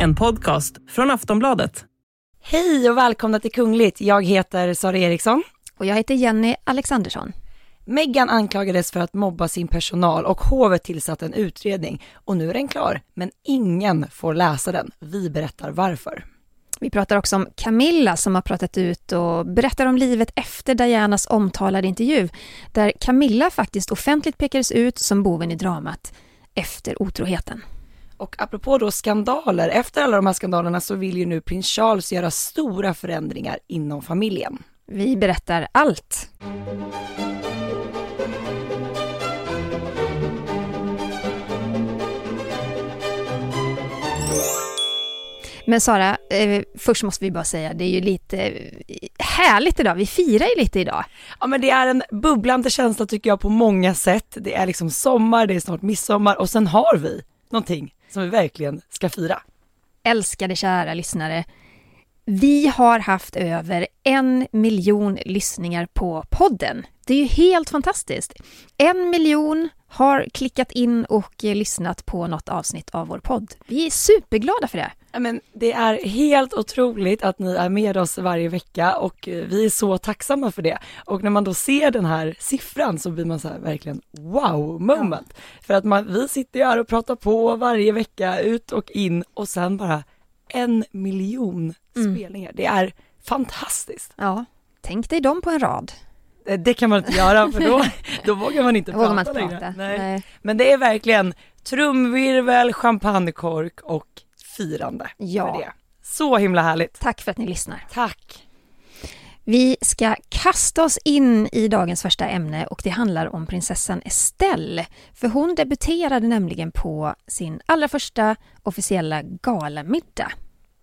En podcast från Aftonbladet. Hej och välkomna till Kungligt. Jag heter Sara Eriksson. Och jag heter Jenny Alexandersson. Meghan anklagades för att mobba sin personal och hovet tillsatte en utredning. Och nu är den klar, men ingen får läsa den. Vi berättar varför. Vi pratar också om Camilla som har pratat ut och berättar om livet efter Dianas omtalade intervju, där Camilla faktiskt offentligt pekades ut som boven i dramat efter otroheten. Och apropå då skandaler, efter alla de här skandalerna så vill ju nu prins Charles göra stora förändringar inom familjen. Vi berättar allt. Men Sara, eh, först måste vi bara säga, det är ju lite eh, härligt idag. Vi firar ju lite idag. Ja men det är en bubblande känsla tycker jag på många sätt. Det är liksom sommar, det är snart midsommar och sen har vi någonting som vi verkligen ska fira. Älskade kära lyssnare. Vi har haft över en miljon lyssningar på podden. Det är ju helt fantastiskt. En miljon har klickat in och lyssnat på något avsnitt av vår podd. Vi är superglada för det. Men det är helt otroligt att ni är med oss varje vecka och vi är så tacksamma för det. Och när man då ser den här siffran så blir man så här verkligen wow moment. Ja. För att man, vi sitter ju här och pratar på varje vecka ut och in och sen bara en miljon mm. spelningar. Det är fantastiskt. Ja, tänk dig dem på en rad. Det kan man inte göra för då, då vågar man inte prata man inte längre. Prata. Nej. Nej. Men det är verkligen trumvirvel, champagnekork och firande ja. för det. Så himla härligt. Tack för att ni lyssnar. Tack. Vi ska kasta oss in i dagens första ämne och det handlar om prinsessan Estelle. För hon debuterade nämligen på sin allra första officiella galamiddag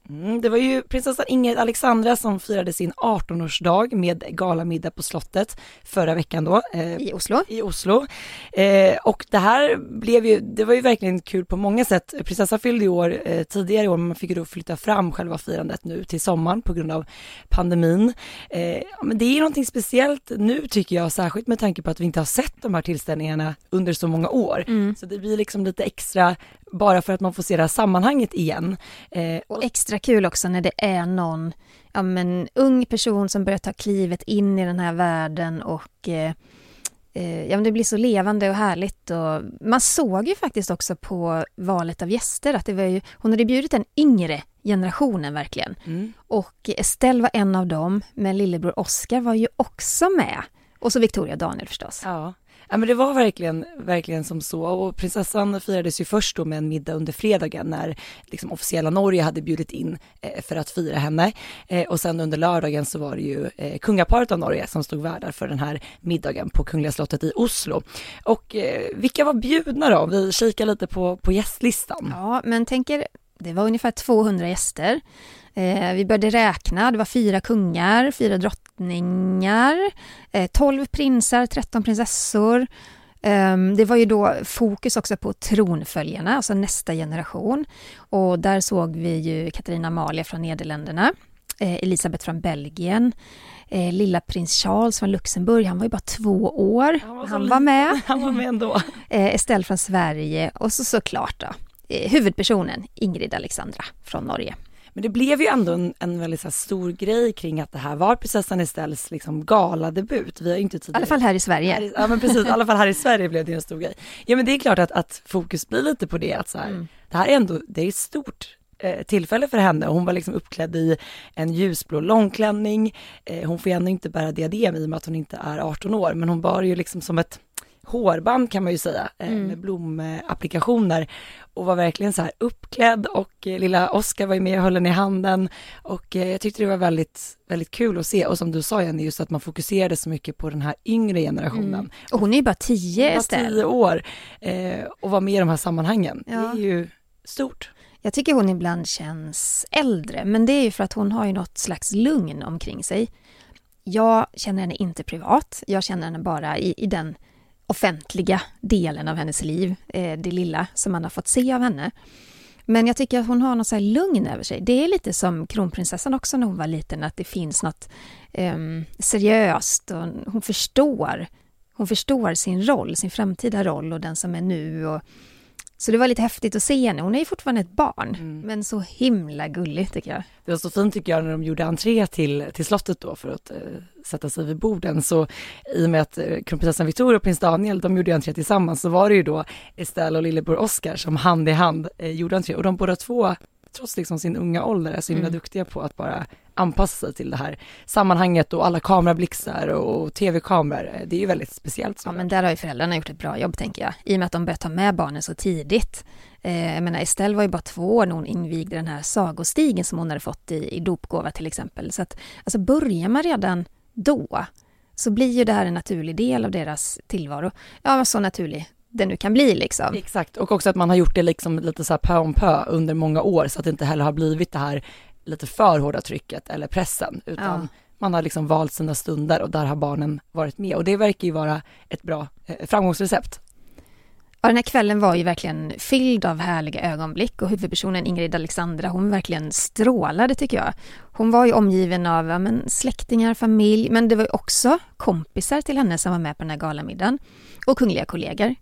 Mm, det var ju prinsessan Ingrid Alexandra som firade sin 18-årsdag med galamiddag på slottet förra veckan då. Eh, I Oslo. I Oslo. Eh, och det här blev ju, det var ju verkligen kul på många sätt. Prinsessan fyllde i år eh, tidigare i år, men man fick ju då flytta fram själva firandet nu till sommaren på grund av pandemin. Eh, men det är någonting speciellt nu tycker jag, särskilt med tanke på att vi inte har sett de här tillställningarna under så många år. Mm. Så det blir liksom lite extra bara för att man får se det här sammanhanget igen. Eh, och extra kul också när det är någon ja, men, ung person som börjar ta klivet in i den här världen och eh, eh, ja, men det blir så levande och härligt. Och man såg ju faktiskt också på valet av gäster att det var ju, hon hade bjudit den yngre generationen verkligen. Mm. Och Estelle var en av dem, men lillebror Oscar var ju också med. Och så Victoria Daniel förstås. Ja. Ja men det var verkligen, verkligen som så och prinsessan firades ju först då med en middag under fredagen när liksom officiella Norge hade bjudit in eh, för att fira henne eh, och sen under lördagen så var det ju eh, kungaparet av Norge som stod värdar för den här middagen på Kungliga slottet i Oslo. Och vilka var bjudna då? Vi kikar lite på, på gästlistan. Ja men tänker, det var ungefär 200 gäster. Eh, vi började räkna, det var fyra kungar, fyra drottningar, eh, 12 prinsar, 13 prinsessor. Eh, det var ju då fokus också på tronföljarna, alltså nästa generation. Och där såg vi ju Katarina Amalia från Nederländerna, eh, Elisabeth från Belgien, eh, lilla prins Charles från Luxemburg, han var ju bara två år. Han var, han var med. Han var med ändå. Eh, Estelle från Sverige och så såklart då huvudpersonen Ingrid Alexandra från Norge. Men det blev ju ändå en, en väldigt så stor grej kring att det här var prinsessan Estelles liksom galadebut. Vi har inte tidigare... I alla fall här i Sverige. Här i, ja men precis, i alla fall här i Sverige blev det en stor grej. Ja men det är klart att, att fokus blir lite på det, att så här, mm. det här är ändå, det är ett stort eh, tillfälle för henne. Hon var liksom uppklädd i en ljusblå långklänning. Eh, hon får ju ändå inte bära diadem i och med att hon inte är 18 år, men hon bar ju liksom som ett hårband kan man ju säga, eh, mm. med blomapplikationer och var verkligen så här uppklädd och eh, lilla Oskar var ju med och höll henne i handen och eh, jag tyckte det var väldigt, väldigt kul att se och som du sa Jenny, just att man fokuserade så mycket på den här yngre generationen. Mm. Och hon är ju bara tio Estelle. tio år och var med i de här sammanhangen. Ja. Det är ju stort. Jag tycker hon ibland känns äldre, men det är ju för att hon har ju något slags lugn omkring sig. Jag känner henne inte privat, jag känner henne bara i, i den offentliga delen av hennes liv, eh, det lilla som man har fått se av henne. Men jag tycker att hon har något så lugn över sig. Det är lite som kronprinsessan också när hon var liten, att det finns något um, seriöst och hon förstår. Hon förstår sin roll, sin framtida roll och den som är nu. Och så det var lite häftigt att se henne. Hon är ju fortfarande ett barn, mm. men så himla gullig tycker jag. Det var så fint tycker jag när de gjorde entré till, till slottet då för att eh, sätta sig vid borden. Så i och med att eh, kronprinsessan Victoria och prins Daniel, de gjorde entré tillsammans, så var det ju då Estelle och lillebror Oscar som hand i hand eh, gjorde entré. Och de båda två trots liksom sin unga ålder är så himla mm. duktiga på att bara anpassa sig till det här sammanhanget och alla kamerablixtar och tv-kameror. Det är ju väldigt speciellt. Ja, men där har ju föräldrarna gjort ett bra jobb tänker jag, i och med att de börjat ta med barnen så tidigt. Eh, jag menar, Estelle var ju bara två år när hon invigde den här sagostigen som hon hade fått i, i dopgåva till exempel. Så att, alltså börjar man redan då, så blir ju det här en naturlig del av deras tillvaro. Ja, så naturlig det nu kan bli liksom. Exakt, och också att man har gjort det liksom lite så här pö om pö under många år så att det inte heller har blivit det här lite för hårda trycket eller pressen utan ja. man har liksom valt sina stunder och där har barnen varit med och det verkar ju vara ett bra eh, framgångsrecept. Ja, den här kvällen var ju verkligen fylld av härliga ögonblick och huvudpersonen Ingrid Alexandra, hon verkligen strålade tycker jag. Hon var ju omgiven av ja, men, släktingar, familj, men det var ju också kompisar till henne som var med på den här galamiddagen och kungliga kollegor.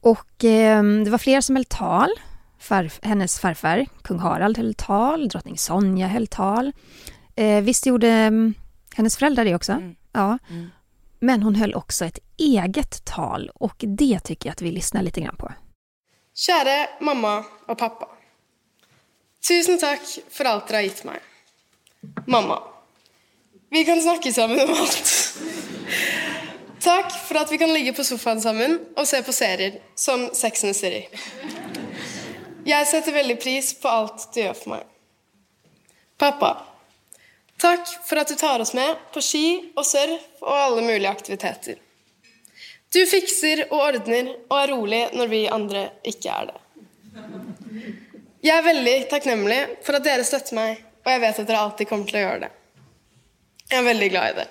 Och eh, det var fler som höll tal. Farf, hennes farfar, kung Harald, höll tal, drottning Sonja höll tal. Eh, visst gjorde mm, hennes föräldrar det också? Mm. Ja. Mm. Men hon höll också ett eget tal och det tycker jag att vi lyssnar lite grann på. Kära mamma och pappa. Tusen tack för allt du har gett mig. Mamma, vi kan snacka sammen om allt. Tack för att vi kan ligga på soffan sammen och se på serier som Sex and the City. Jag sätter väldigt pris på allt du gör för mig. Pappa, tack för att du tar oss med på ski och surf och alla möjliga aktiviteter. Du fixar och ordnar och är rolig när vi andra inte är det. Jag är väldigt tacknämlig för att ni stöttar mig och jag vet att ni alltid kommer att göra det. Jag är väldigt glad i det.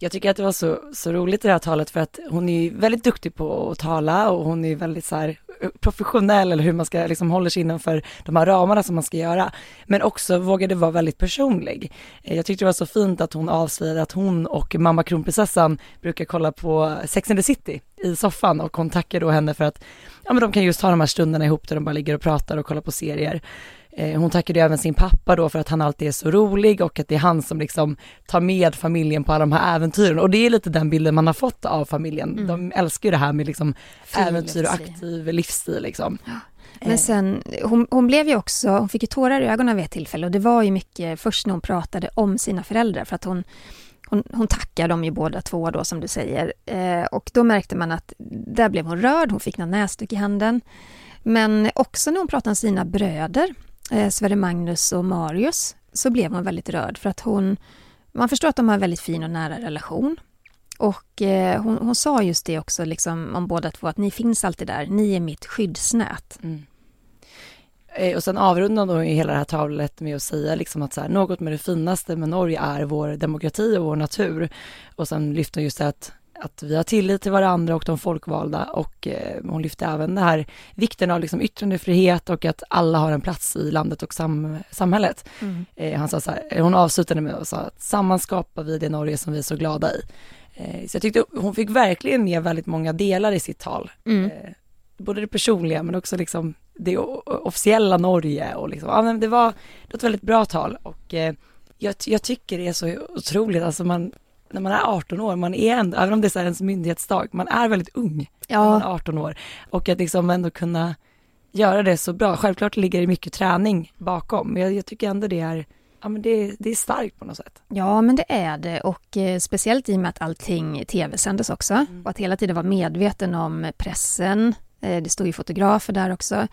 Jag tycker att det var så, så roligt i det här talet för att hon är väldigt duktig på att tala och hon är väldigt så här eh, professionell eller hur man ska liksom hålla sig innanför de här ramarna som man ska göra. Men också vågade vara väldigt personlig. Eh, jag tyckte det var så fint att hon avslöjade att hon och mamma kronprinsessan brukar kolla på Sex and the City i soffan och hon tackar då henne för att ja men de kan just ha de här stunderna ihop där de bara ligger och pratar och kollar på serier. Eh, hon tackade även sin pappa då för att han alltid är så rolig och att det är han som liksom tar med familjen på alla de här äventyren och det är lite den bilden man har fått av familjen. Mm. De älskar ju det här med liksom äventyr och aktiv livsstil liksom. Ja. Men eh. sen, hon, hon, blev ju också, hon fick ju tårar i ögonen vid ett tillfälle och det var ju mycket först när hon pratade om sina föräldrar för att hon hon, hon tackar dem ju båda två då som du säger. Eh, och då märkte man att där blev hon rörd, hon fick några näsduk i handen. Men också när hon pratade om sina bröder eh, Sverre Magnus och Marius så blev hon väldigt rörd för att hon, man förstår att de har en väldigt fin och nära relation. Och eh, hon, hon, sa just det också liksom om båda två, att ni finns alltid där, ni är mitt skyddsnät. Mm. Eh, och sen avrundade hon hela det här talet med att säga liksom att så här, något med det finaste med Norge är vår demokrati och vår natur. Och sen lyfte hon just det att att vi har tillit till varandra och de folkvalda och eh, hon lyfte även det här vikten av liksom yttrandefrihet och att alla har en plats i landet och sam samhället. Mm. Eh, han sa så här, hon avslutade med att säga att samman skapar vi det Norge som vi är så glada i. Eh, så jag tyckte hon fick verkligen med väldigt många delar i sitt tal. Mm. Eh, både det personliga men också liksom det officiella Norge och liksom, ja men det var, det var ett väldigt bra tal och eh, jag, jag tycker det är så otroligt, alltså man när man är 18 år, man är ändå, även om det är ens myndighetsdag, man är väldigt ung ja. när man är 18 år. Och att liksom ändå kunna göra det så bra. Självklart ligger det mycket träning bakom, men jag, jag tycker ändå det är Ja men det, det är starkt på något sätt. Ja men det är det och eh, speciellt i och med att allting tv-sändes också mm. och att hela tiden vara medveten om pressen. Eh, det stod ju fotografer där också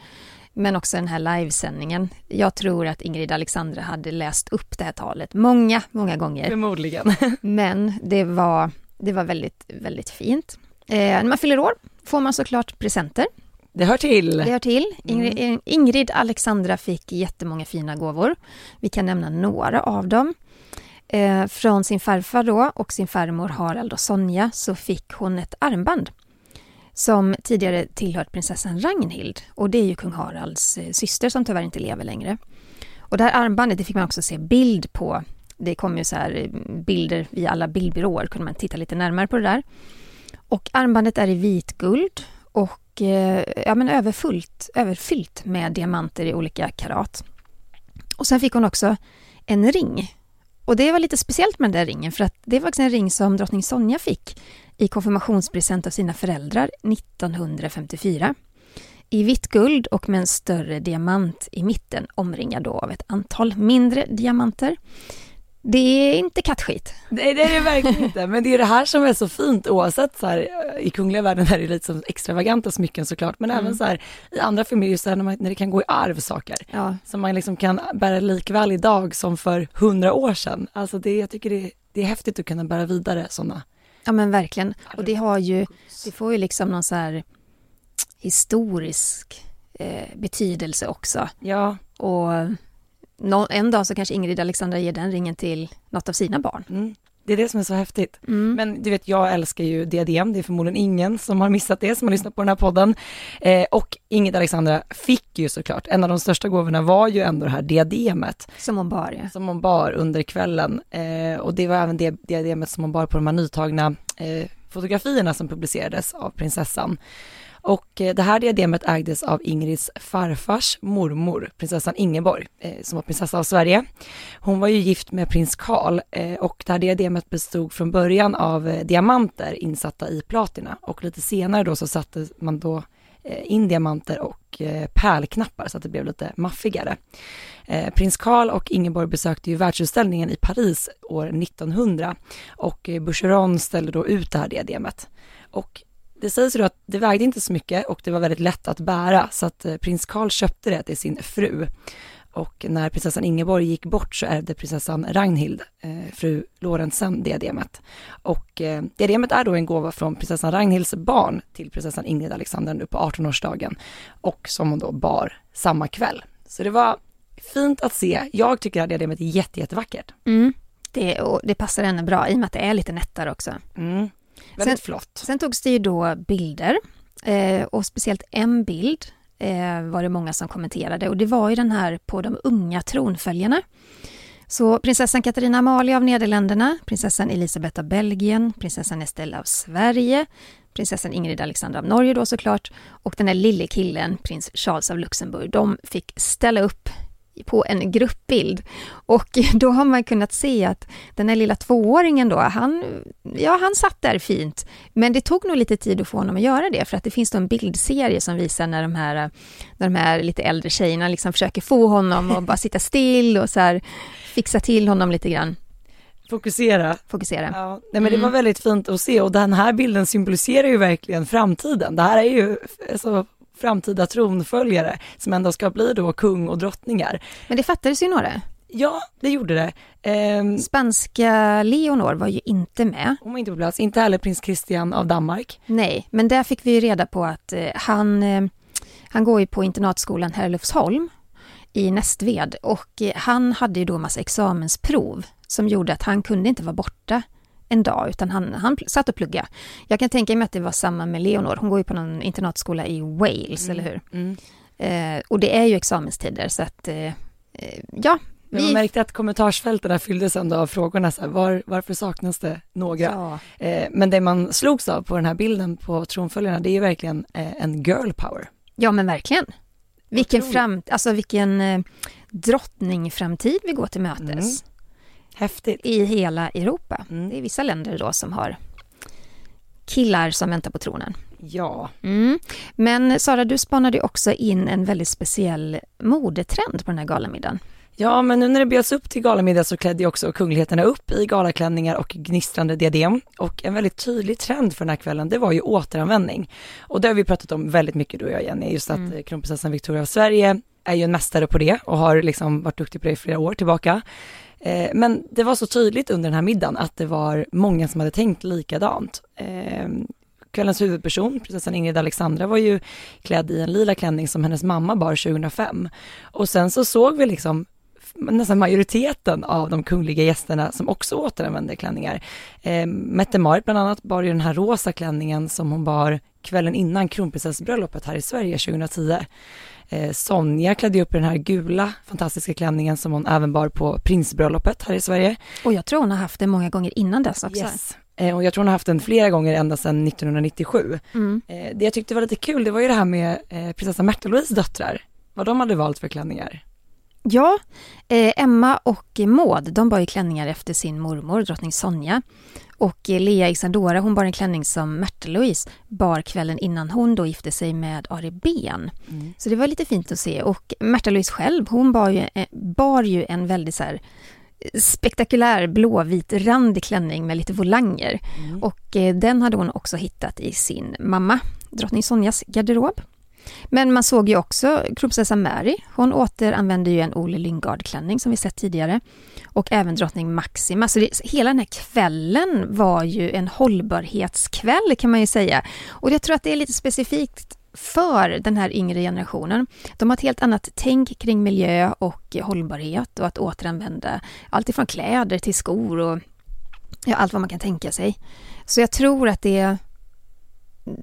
men också den här livesändningen. Jag tror att Ingrid Alexandra hade läst upp det här talet många, många gånger. Förmodligen. Men det var, det var väldigt, väldigt fint. Eh, när man fyller år får man såklart presenter. Det hör till. Det hör till. Ingrid, mm. Ingrid Alexandra fick jättemånga fina gåvor. Vi kan nämna några av dem. Eh, från sin farfar då och sin farmor Harald och Sonja så fick hon ett armband som tidigare tillhört prinsessan Ragnhild och det är ju kung Haralds eh, syster som tyvärr inte lever längre. Och det här armbandet det fick man också se bild på. Det kom ju så här eh, bilder via alla bildbyråer, kunde man titta lite närmare på det där. Och armbandet är i vitguld och eh, ja, men överfullt, överfyllt med diamanter i olika karat. Och sen fick hon också en ring. Och det var lite speciellt med den där ringen för att det var faktiskt en ring som drottning Sonja fick i konfirmationspresent av sina föräldrar 1954. I vitt guld och med en större diamant i mitten omringad då av ett antal mindre diamanter. Det är inte kattskit. Nej det är det verkligen inte, men det är det här som är så fint oavsett så här, i kungliga världen är det lite som extravaganta smycken såklart, men mm. även så här i andra familjer så här, när, man, när det kan gå i arv saker. Ja. Som man liksom kan bära likväl idag som för hundra år sedan. Alltså det, jag tycker det, det är häftigt att kunna bära vidare sådana. Ja men verkligen, och det har ju, det får ju liksom någon så här historisk eh, betydelse också. Ja. Och en dag så kanske Ingrid Alexandra ger den ringen till något av sina barn. Mm. Det är det som är så häftigt. Mm. Men du vet, jag älskar ju diadem. Det är förmodligen ingen som har missat det, som har lyssnat på den här podden. Eh, och Ingrid Alexandra fick ju såklart, en av de största gåvorna var ju ändå det här diademet. Som hon bar, ja. Som hon bar under kvällen. Eh, och det var även det diademet som hon bar på de här nytagna eh, fotografierna som publicerades av prinsessan. Och eh, det här diademet ägdes av Ingrids farfars mormor, prinsessan Ingeborg, eh, som var prinsessa av Sverige. Hon var ju gift med prins Karl eh, och det här diademet bestod från början av diamanter insatta i platina och lite senare då så satte man då in diamanter och pärlknappar så att det blev lite maffigare. Prins Karl och Ingeborg besökte ju världsutställningen i Paris år 1900 och Boucheron ställde då ut det här diademet. Och det sägs ju då att det vägde inte så mycket och det var väldigt lätt att bära så att eh, prins Karl köpte det till sin fru. Och när prinsessan Ingeborg gick bort så ärvde prinsessan Ragnhild, eh, fru Lorentzen, diademet. Och eh, diademet är då en gåva från prinsessan Ragnhilds barn till prinsessan Ingrid Alexander nu på 18-årsdagen och som hon då bar samma kväll. Så det var fint att se. Jag tycker att diademet är jätte, jättevackert. Mm. Det, och det passar henne bra i och med att det är lite nättare också. Mm. Väldigt sen, flott. Sen togs det ju då bilder eh, och speciellt en bild eh, var det många som kommenterade och det var ju den här på de unga tronföljarna. Så prinsessan Katarina Amalia av Nederländerna, prinsessan Elisabeth av Belgien, prinsessan Estelle av Sverige, prinsessan Ingrid Alexandra av Norge då såklart och den här lille killen, prins Charles av Luxemburg, de fick ställa upp på en gruppbild. Och då har man kunnat se att den här lilla tvååringen då, han, ja, han satt där fint. Men det tog nog lite tid att få honom att göra det, för att det finns då en bildserie som visar när de här, när de här lite äldre tjejerna liksom försöker få honom att bara sitta still och så här, fixa till honom lite grann. Fokusera. Fokusera. Ja, nej, men det var mm. väldigt fint att se och den här bilden symboliserar ju verkligen framtiden. Det här är ju alltså, framtida tronföljare som ändå ska bli då kung och drottningar. Men det fattades ju några. Ja, det gjorde det. Eh, Spanska Leonor var ju inte med. Hon var inte på plats, inte heller prins Christian av Danmark. Nej, men där fick vi ju reda på att eh, han, eh, han går ju på internatskolan Herlufsholm i Nästved och eh, han hade ju då massa examensprov som gjorde att han kunde inte vara borta en dag, utan han, han satt och pluggade. Jag kan tänka mig att det var samma med Leonor, hon går ju på någon internatskola i Wales, mm. eller hur? Mm. Eh, och det är ju examenstider, så att eh, eh ja. Men man märkte att kommentarsfälten fylldes ändå av frågorna, så här, var, varför saknas det några? Ja. Eh, men det man slogs av på den här bilden på tronföljarna, det är ju verkligen eh, en girl power. Ja, men verkligen. Vilken, fram, alltså vilken eh, drottningframtid vi går till mötes. Mm. Häftigt. I hela Europa. Mm. Det är vissa länder då som har killar som väntar på tronen. Ja. Mm. Men Sara, du spanade också in en väldigt speciell modetrend på den här galamiddagen. Ja, men nu när det bjöds upp till galamiddag så klädde också kungligheterna upp i galaklänningar och gnistrande diadem. Och en väldigt tydlig trend för den här kvällen, det var ju återanvändning. Och det har vi pratat om väldigt mycket du och jag Jenny, just att mm. kronprinsessan Victoria av Sverige är ju en mästare på det och har liksom varit duktig på det i flera år tillbaka. Eh, men det var så tydligt under den här middagen att det var många som hade tänkt likadant. Eh, kvällens huvudperson, prinsessan Ingrid Alexandra, var ju klädd i en lila klänning som hennes mamma bar 2005. Och sen så såg vi liksom nästan majoriteten av de kungliga gästerna som också återanvände klänningar. Eh, Mette-Marit bland annat bar ju den här rosa klänningen som hon bar kvällen innan kronprinsessbröllopet här i Sverige 2010. Eh, Sonja klädde upp i den här gula fantastiska klänningen som hon även bar på prinsbröllopet här i Sverige. Och jag tror hon har haft det många gånger innan dess också. Yes. Eh, och jag tror hon har haft den flera gånger ända sedan 1997. Mm. Eh, det jag tyckte var lite kul, det var ju det här med prinsessa Märta-Louise döttrar. Vad de hade valt för klänningar. Ja, Emma och Maud, de bar ju klänningar efter sin mormor, drottning Sonja. Och Lea Isadora, hon bar en klänning som Märta-Louise bar kvällen innan hon då gifte sig med Ari Ben. Mm. Så det var lite fint att se. Och Märta-Louise själv, hon bar ju, eh, bar ju en väldigt så här eh, spektakulär blåvit randig klänning med lite volanger. Mm. Och eh, den hade hon också hittat i sin mamma, drottning Sonjas garderob. Men man såg ju också kronprinsessa Mary. Hon återanvände ju en Ole Lyngard-klänning som vi sett tidigare. Och även drottning Maxima. Så det, hela den här kvällen var ju en hållbarhetskväll kan man ju säga. Och jag tror att det är lite specifikt för den här yngre generationen. De har ett helt annat tänk kring miljö och hållbarhet och att återanvända allt ifrån kläder till skor och ja, allt vad man kan tänka sig. Så jag tror att det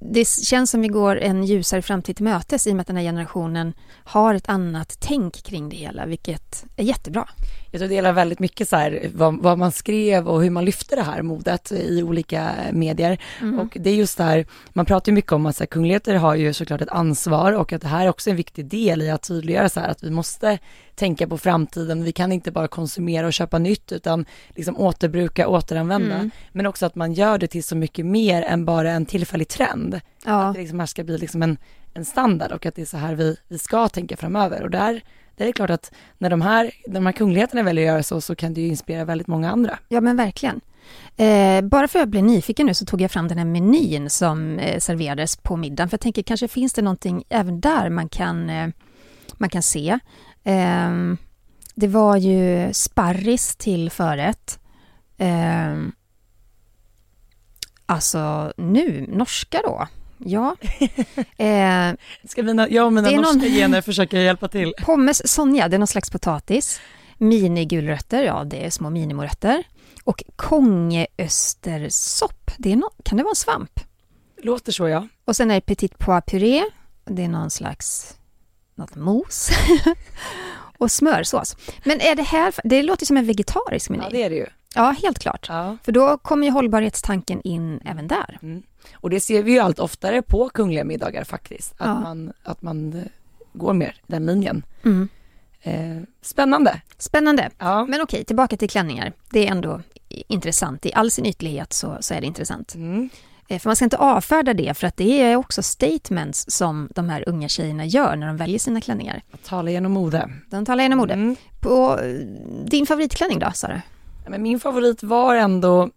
det känns som vi går en ljusare framtid till mötes i och med att den här generationen har ett annat tänk kring det hela, vilket är jättebra. Jag tror det delar väldigt mycket så här vad, vad, man skrev och hur man lyfte det här modet i olika medier. Mm. Och det är just det här, man pratar ju mycket om att så här, kungligheter har ju såklart ett ansvar och att det här är också en viktig del i att tydliggöra så här att vi måste tänka på framtiden. Vi kan inte bara konsumera och köpa nytt utan liksom återbruka, återanvända. Mm. Men också att man gör det till så mycket mer än bara en tillfällig trend. Ja. Att det liksom här ska bli liksom en, en standard och att det är så här vi, vi ska tänka framöver. Och där, det är klart att när de här, de här kungligheterna väljer att göra så, så kan det ju inspirera väldigt många andra. Ja, men verkligen. Eh, bara för att jag blev nyfiken nu så tog jag fram den här menyn som eh, serverades på middagen. För jag tänker kanske finns det någonting även där man kan, eh, man kan se. Eh, det var ju sparris till förrätt. Eh, alltså nu, norska då. Ja. Eh, Ska mina, jag och mina Det är norska någon- gener försöka hjälpa till? Pommes Sonja, det är någon slags potatis. Minigulrötter, ja det är små minimorötter. Och kongeöstersopp, det är no- kan det vara en svamp? Låter så ja. Och sen är det petit pois puré, det är någon slags något mos. och smörsås. Men är det här, det låter som en vegetarisk meny. Ja det är det ju. Ja, helt klart. Ja. För då kommer ju hållbarhetstanken in även där. Mm. Och det ser vi ju allt oftare på kungliga middagar faktiskt. Att Ja. man, att man eh, går mer den linjen. Mm. Eh, spännande. Spännande. Ja. Men okej, tillbaka till klänningar. Det är ändå intressant. I all sin ytlighet så, så är det intressant. Mm. Eh, För man ska inte avfärda det, för att det är också statements som de här unga tjejerna gör när de väljer sina klänningar. Att tala genom mode. De talar genom mode. Mm. På eh, din favoritklänning då, Sara? Men min favorit var ändå,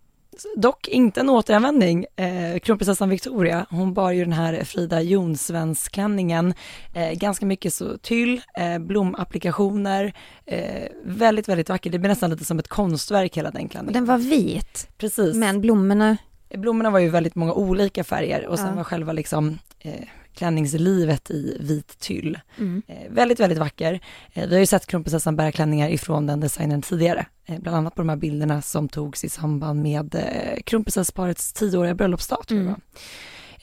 dock inte en återanvändning, eh, kronprinsessan Victoria. Hon bar ju den här Frida Jonsvensk-klänningen, eh, ganska mycket så tyll, eh, blomapplikationer, eh, väldigt, väldigt vacker. Det blir nästan lite som ett konstverk hela den Och klänningen. den var vit, Precis. men blommorna... Blommorna var ju väldigt många olika färger och sen Ja. var själva liksom eh, klänningslivet i vit tyll. Mm. Eh, väldigt, väldigt vacker. Eh, vi har ju sett kronprinsessan bära klänningar ifrån den designen tidigare. Eh, bland annat på de här bilderna som togs i samband med eh, kronprinsessparets tioåriga bröllopsdag. Tror jag. Mm.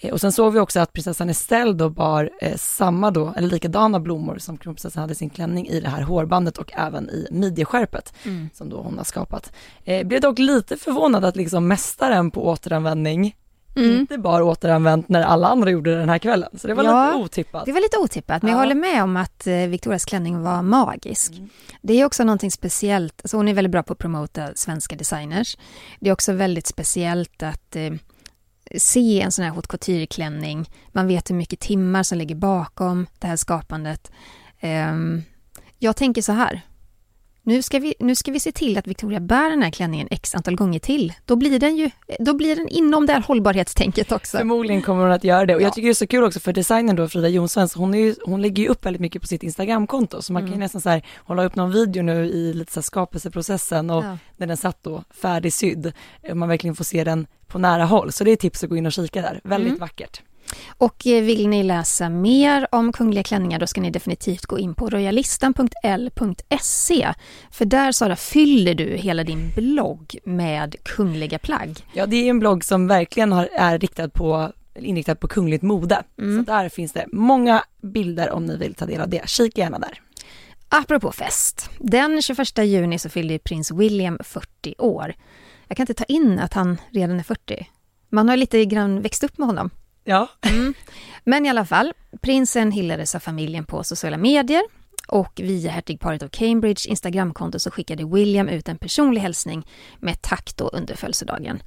Eh, och sen såg vi också att prinsessan Estelle då bar eh, samma då, eller likadana blommor som kronprinsessan hade i sin klänning i det här hårbandet och även i midjeskärpet Mm. som då hon har skapat. Eh, blev dock lite förvånad att liksom mästaren på återanvändning Mm. inte bara återanvänt när alla andra gjorde det den här kvällen. Så det var Ja, lite otippat. Det var lite otippat, men jag Ja. håller med om att eh, Victorias klänning var magisk. Mm. Det är också någonting speciellt, alltså hon är väldigt bra på att promota svenska designers. Det är också väldigt speciellt att eh, se en sån här haute couture-klänning. Man vet hur mycket timmar som ligger bakom det här skapandet. Ehm, jag tänker så här. Nu ska, vi, nu ska vi se till att Victoria bär den här klänningen x antal gånger till. Då blir den ju då blir den inom det här hållbarhetstänket också. Förmodligen kommer hon att göra det och Ja. jag tycker det är så kul också för designern då Frida Jonsvens, hon, är ju, hon lägger ju upp väldigt mycket på sitt Instagramkonto så man kan ju Mm. nästan så här, hon la upp någon video nu i lite så här skapelseprocessen och Ja. när den satt då färdigsydd, och man verkligen får se den på nära håll. Så det är tips att gå in och kika där, väldigt Mm. vackert. Och eh, vill ni läsa mer om kungliga klänningar då ska ni definitivt gå in på royalistan.l.se. För där Sara fyller du hela din blogg med kungliga plagg. Ja det är en blogg som verkligen har, är riktad på inriktad på kungligt mode. Mm. Så där finns det många bilder om ni vill ta del av det. Kika gärna där. Apropå fest. Den 21 juni så fyllde prins William 40 år. Jag kan inte ta in att han redan är 40. Man har lite grann växt upp med honom. Ja. Mm. Men i alla fall, prinsen hyllades av familjen på sociala medier och via hertigparet av Cambridge Instagramkonto så skickade William ut en personlig hälsning med tack då under födelsedagen.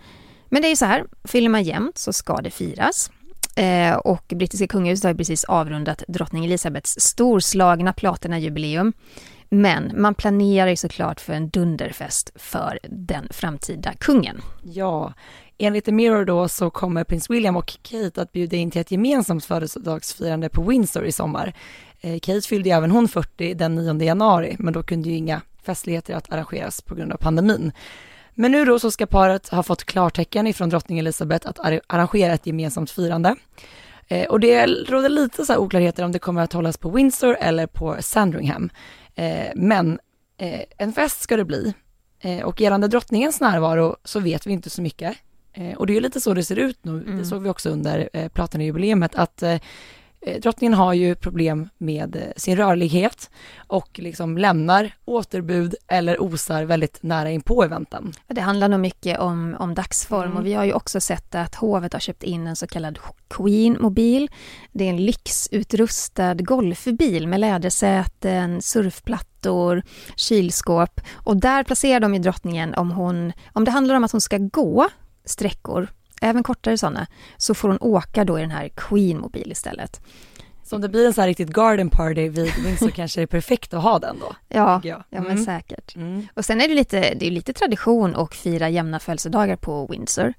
Men det är ju så här, fyller man jämnt så ska det firas. Eh, och brittiska kungahuset har ju precis avrundat drottning Elizabeths storslagna platinajubileum. Men man planerar ju såklart för en dunderfest för den framtida kungen. Ja, enligt The Mirror då så kommer prins William och Kate att bjuda in till ett gemensamt födelsedagsfirande på Windsor i sommar. Eh, Kate fyllde även hon 40 den 9 januari, men då kunde ju inga festligheter att arrangeras på grund av pandemin. Men nu då så ska paret ha fått klartecken ifrån drottning Elizabeth att arrangera ett gemensamt firande. Eh, och det råder lite så här oklarheter om det kommer att hållas på Windsor eller på Sandringham. Eh, men eh, en fest ska det bli. Eh, och gällande drottningens närvaro så vet vi inte så mycket. Eh, och det är ju lite så det ser ut nu, mm. det såg vi också under eh, Platinajubileet, att Eh, drottningen har ju problem med eh, sin rörlighet och liksom lämnar återbud eller osar väldigt nära in på eventen. Det handlar nog mycket om, om dagsform mm. och vi har ju också sett att hovet har köpt in en så kallad Queen-mobil. Det är en lyxutrustad golfbil med lädersäten, surfplattor, kylskåp och där placerar de ju drottningen om hon, om det handlar om att hon ska gå sträckor även kortare sådana, så får hon åka då i den här Queen-mobil istället. Så om det blir en sån här riktigt garden party vid Windsor kanske det är perfekt att ha den då? Ja, ja men mm. säkert. Mm. Och sen är det lite, det är lite tradition att fira jämna födelsedagar på Windsor.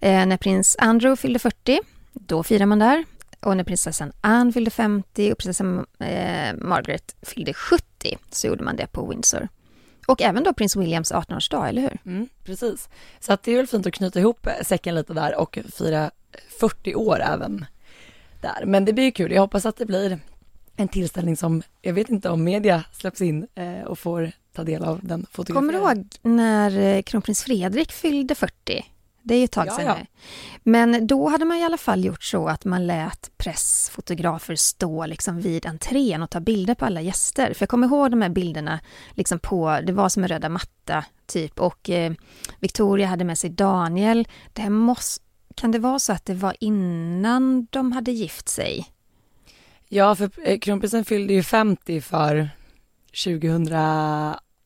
Eh, när prins Andrew fyllde 40, då firar man där. Och när prinsessan Anne fyllde 50 och prinsessan eh, Margaret fyllde 70 så gjorde man det på Windsor. Och även då prins Williams 18-årsdag, eller hur? Mm, precis. Så att det är väl fint att knyta ihop säcken lite där och fira 40 år även där. Men det blir ju kul. Jag hoppas att det blir en tillställning som, jag vet inte om media släpps in eh, och får ta del av den fotograferingen. Kommer du ihåg när eh, kronprins Fredrik fyllde 40? Det är ju ett tag sedan ja, ja. Men då hade man i alla fall gjort så att man lät pressfotografer stå liksom vid entrén och ta bilder på alla gäster. För jag kommer ihåg de här bilderna liksom på, det var som en röda matta typ och eh, Victoria hade med sig Daniel. Det här måste, kan det vara så att det var innan de hade gift sig? Ja, för eh, kronprinsen fyllde ju 50 för 2000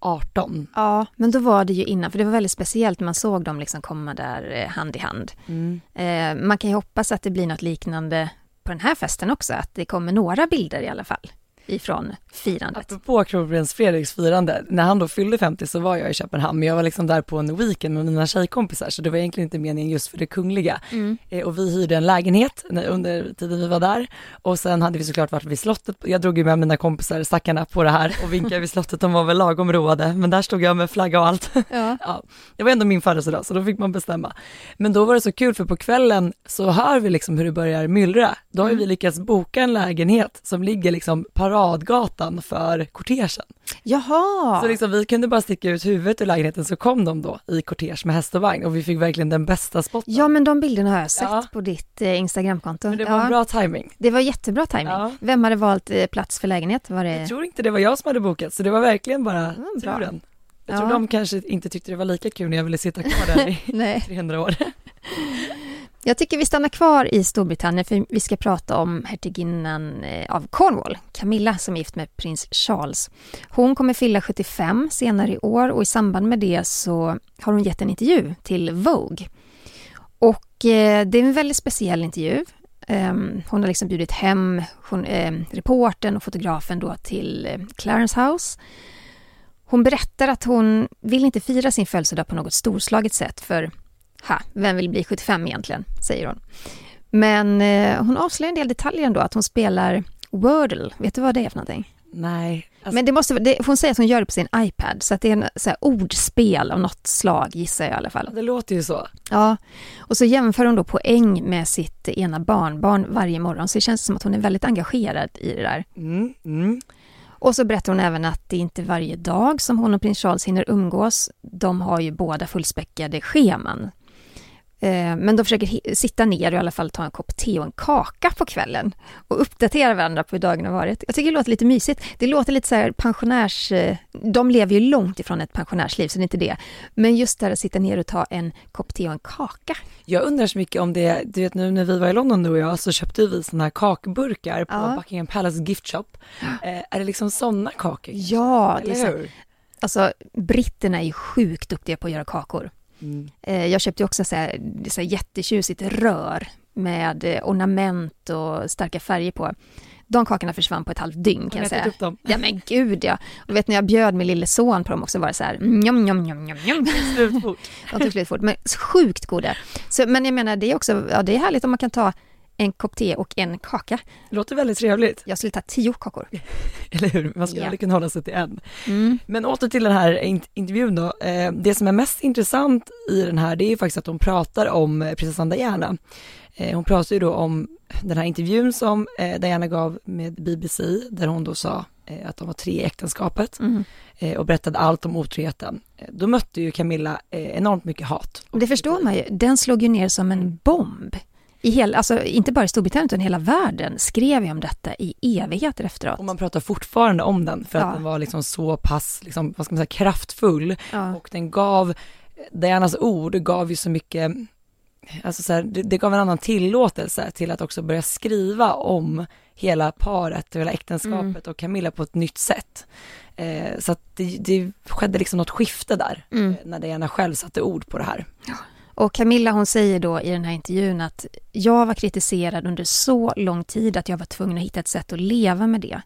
18. Ja, men då var det ju innan, för det var väldigt speciellt när man såg dem liksom komma där eh, hand i hand. Mm. Eh, man kan ju hoppas att det blir något liknande på den här festen också, att det kommer några bilder i alla fall ifrån firandet. Apropå kronprins Fredriks firande, när han då fyllde 50 så var jag i Köpenhamn, men jag var liksom där på en weekend med mina tjejkompisar, så det var egentligen inte meningen just för det kungliga. Mm. Eh, och vi hyrde en lägenhet under tiden vi var där och sen hade vi såklart varit vid slottet. Jag drog ju med mina kompisar, stackarna, på det här och vinkade vid slottet, de var väl lagom roade, men där stod jag med flagga och allt. Ja. ja. Det var ändå min födelsedag, så då fick man bestämma. Men då var det så kul, för på kvällen så hör vi liksom hur det börjar myllra. Då har mm. vi lyckats boka en lägenhet som ligger liksom paradgatan för kortegen. Jaha! Så liksom vi kunde bara sticka ut huvudet ur lägenheten så kom de då i kortege med häst och vagn och vi fick verkligen den bästa spotten. Ja men de bilderna har jag sett ja. på ditt eh, Instagramkonto. Men det var ja. bra timing. Det var jättebra timing. Ja. Vem hade valt eh, plats för lägenhet? Var det... Jag tror inte det var jag som hade bokat så det var verkligen bara mm, turen. Jag tror de kanske inte tyckte det var lika kul när jag ville sitta kvar där i 300 år. Jag tycker vi stannar kvar i Storbritannien för vi ska prata om hertiginnan eh, av Cornwall, Camilla, som är gift med prins Charles. Hon kommer fylla 75 senare i år och i samband med det så har hon gett en intervju till Vogue. Och eh, det är en väldigt speciell intervju. Ehm, hon har liksom bjudit hem ehm, reporten och fotografen då till eh, Clarence House. Hon berättar att hon vill inte fira sin födelsedag på något storslaget sätt för ha, vem vill bli 75 egentligen, säger hon. Men eh, hon avslöjar en del detaljer ändå, att hon spelar Wordle. Vet du vad det är för någonting? Nej. Alltså... Men det måste, det, hon säger att hon gör det på sin iPad, så att det är en så här, ordspel av något slag, gissar jag i alla fall. Det låter ju så. Ja, och så jämför hon då poäng med sitt ena barnbarn varje morgon, så det känns som att hon är väldigt engagerad i det där. Mm, mm. Och så berättar hon även att det inte är varje dag som hon och prins Charles hinner umgås. De har ju båda fullspäckade scheman. Eh, men de försöker sitta ner och i alla fall ta en kopp te och en kaka på kvällen och uppdatera varandra på hur dagen har varit. Jag tycker det låter lite mysigt. Det låter lite så här pensionärs... Eh, de lever ju långt ifrån ett pensionärsliv, så det är inte det. Men just där att sitta ner och ta en kopp te och en kaka. Jag undrar så mycket om det, du vet nu när vi var i London du och jag så köpte vi sådana här kakburkar på Ja. Buckingham Palace Gift Shop. Eh, är det liksom sådana kakor? Ja, det är så, alltså britterna är ju sjukt duktiga på att göra kakor. Mm. Eh, Jag köpte också så här, så här jättetjusigt rör med eh, ornament och starka färger på. De kakorna försvann på ett halvt dygn kan ni jag säga. upp dem? Ja men gud ja. Och vet när jag bjöd min lille son på dem också var det så här njom, njom, njom, njom, njom. Slut fort. De tog slut fort, men sjukt goda. Så, men jag menar det är också, ja det är härligt om man kan ta en kopp te och en kaka. Låter väldigt trevligt, Jag skulle ta tio kakor. eller hur? Man skulle aldrig kunna hålla sig till en. Mm. Men åter till den här in- intervjun då. Eh, det som är mest intressant i den här, det är ju faktiskt att hon pratar om eh, prinsessan Diana. Eh, hon pratar ju då om den här intervjun som Diana gav med BBC, där hon då sa att de var tre i äktenskapet Mm. och berättade allt om otroheten. Då mötte ju Camilla enormt mycket hat. Det förstår man ju, den slog ju ner som en bomb. I hela, alltså, inte bara i Storbritannien utan hela världen skrev ju om detta i evigheter efteråt. Och man pratar fortfarande om den för Ja. att den var liksom så pass, liksom, vad ska man säga, kraftfull Ja. och den gav, Dianas ord gav ju så mycket, alltså så här, det, det gav en annan tillåtelse till att också börja skriva om hela paret, hela äktenskapet och Camilla på ett nytt sätt. Eh, så att det, det skedde liksom något skifte där, Mm. eh, när Diana själv satte ord på det här. Och Camilla hon säger då i den här intervjun att jag var kritiserad under så lång tid att jag var tvungen att hitta ett sätt att leva med det.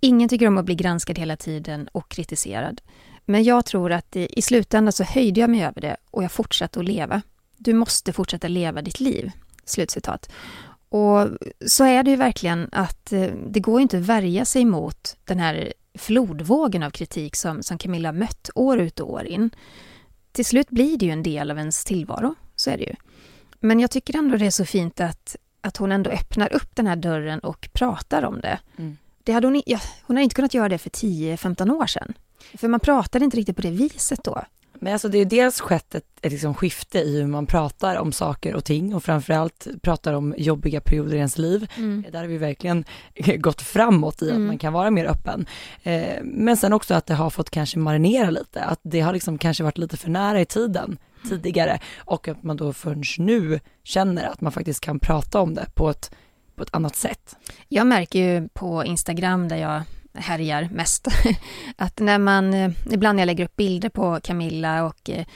Ingen tycker om att bli granskad hela tiden och kritiserad. Men jag tror att i, i slutändan så höjde jag mig över det och jag fortsatte att leva. Du måste fortsätta leva ditt liv. Slutcitat. Och så är det ju verkligen att eh, det går ju inte att värja sig mot den här flodvågen av kritik som, som Camilla mött år ut och år in. Till slut blir det ju en del av ens tillvaro, så är det ju. Men jag tycker ändå det är så fint att, att hon ändå öppnar upp den här dörren och pratar om det. Mm. det hade hon, ja, hon hade inte kunnat göra det för 10-15 år sedan. För man pratade inte riktigt på det viset då. Men alltså det är dels skett ett, ett liksom skifte i hur man pratar om saker och ting och framförallt pratar om jobbiga perioder i ens liv. Där har vi verkligen gått framåt i att Mm. man kan vara mer öppen. Eh, men sen också att det har fått kanske marinera lite, att det har liksom kanske varit lite för nära i tiden tidigare och att man då förrän nu känner att man faktiskt kan prata om det på ett, på ett annat sätt. Jag märker ju på Instagram där jag härjar mest att när man, eh, ibland när jag lägger upp bilder på Camilla och eh,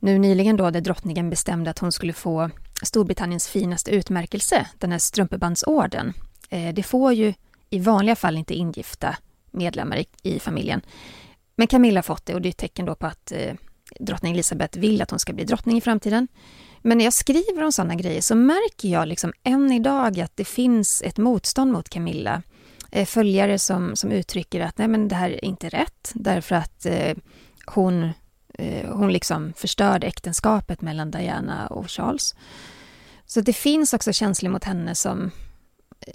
nu nyligen då där drottningen bestämde att hon skulle få Storbritanniens finaste utmärkelse, den här strumpebandsorden. Eh, det får ju i vanliga fall inte ingifta medlemmar i, familjen. Men Camilla har fått det och det är ett tecken då på att drottning Elizabeth vill att hon ska bli drottning i framtiden. Men när jag skriver om sådana grejer så märker jag liksom än idag att det finns ett motstånd mot Camilla. Eh, följare som, som uttrycker att nej men det här är inte rätt därför att eh, hon, eh, hon liksom förstörde äktenskapet mellan Diana och Charles. Så det finns också känslor mot henne som,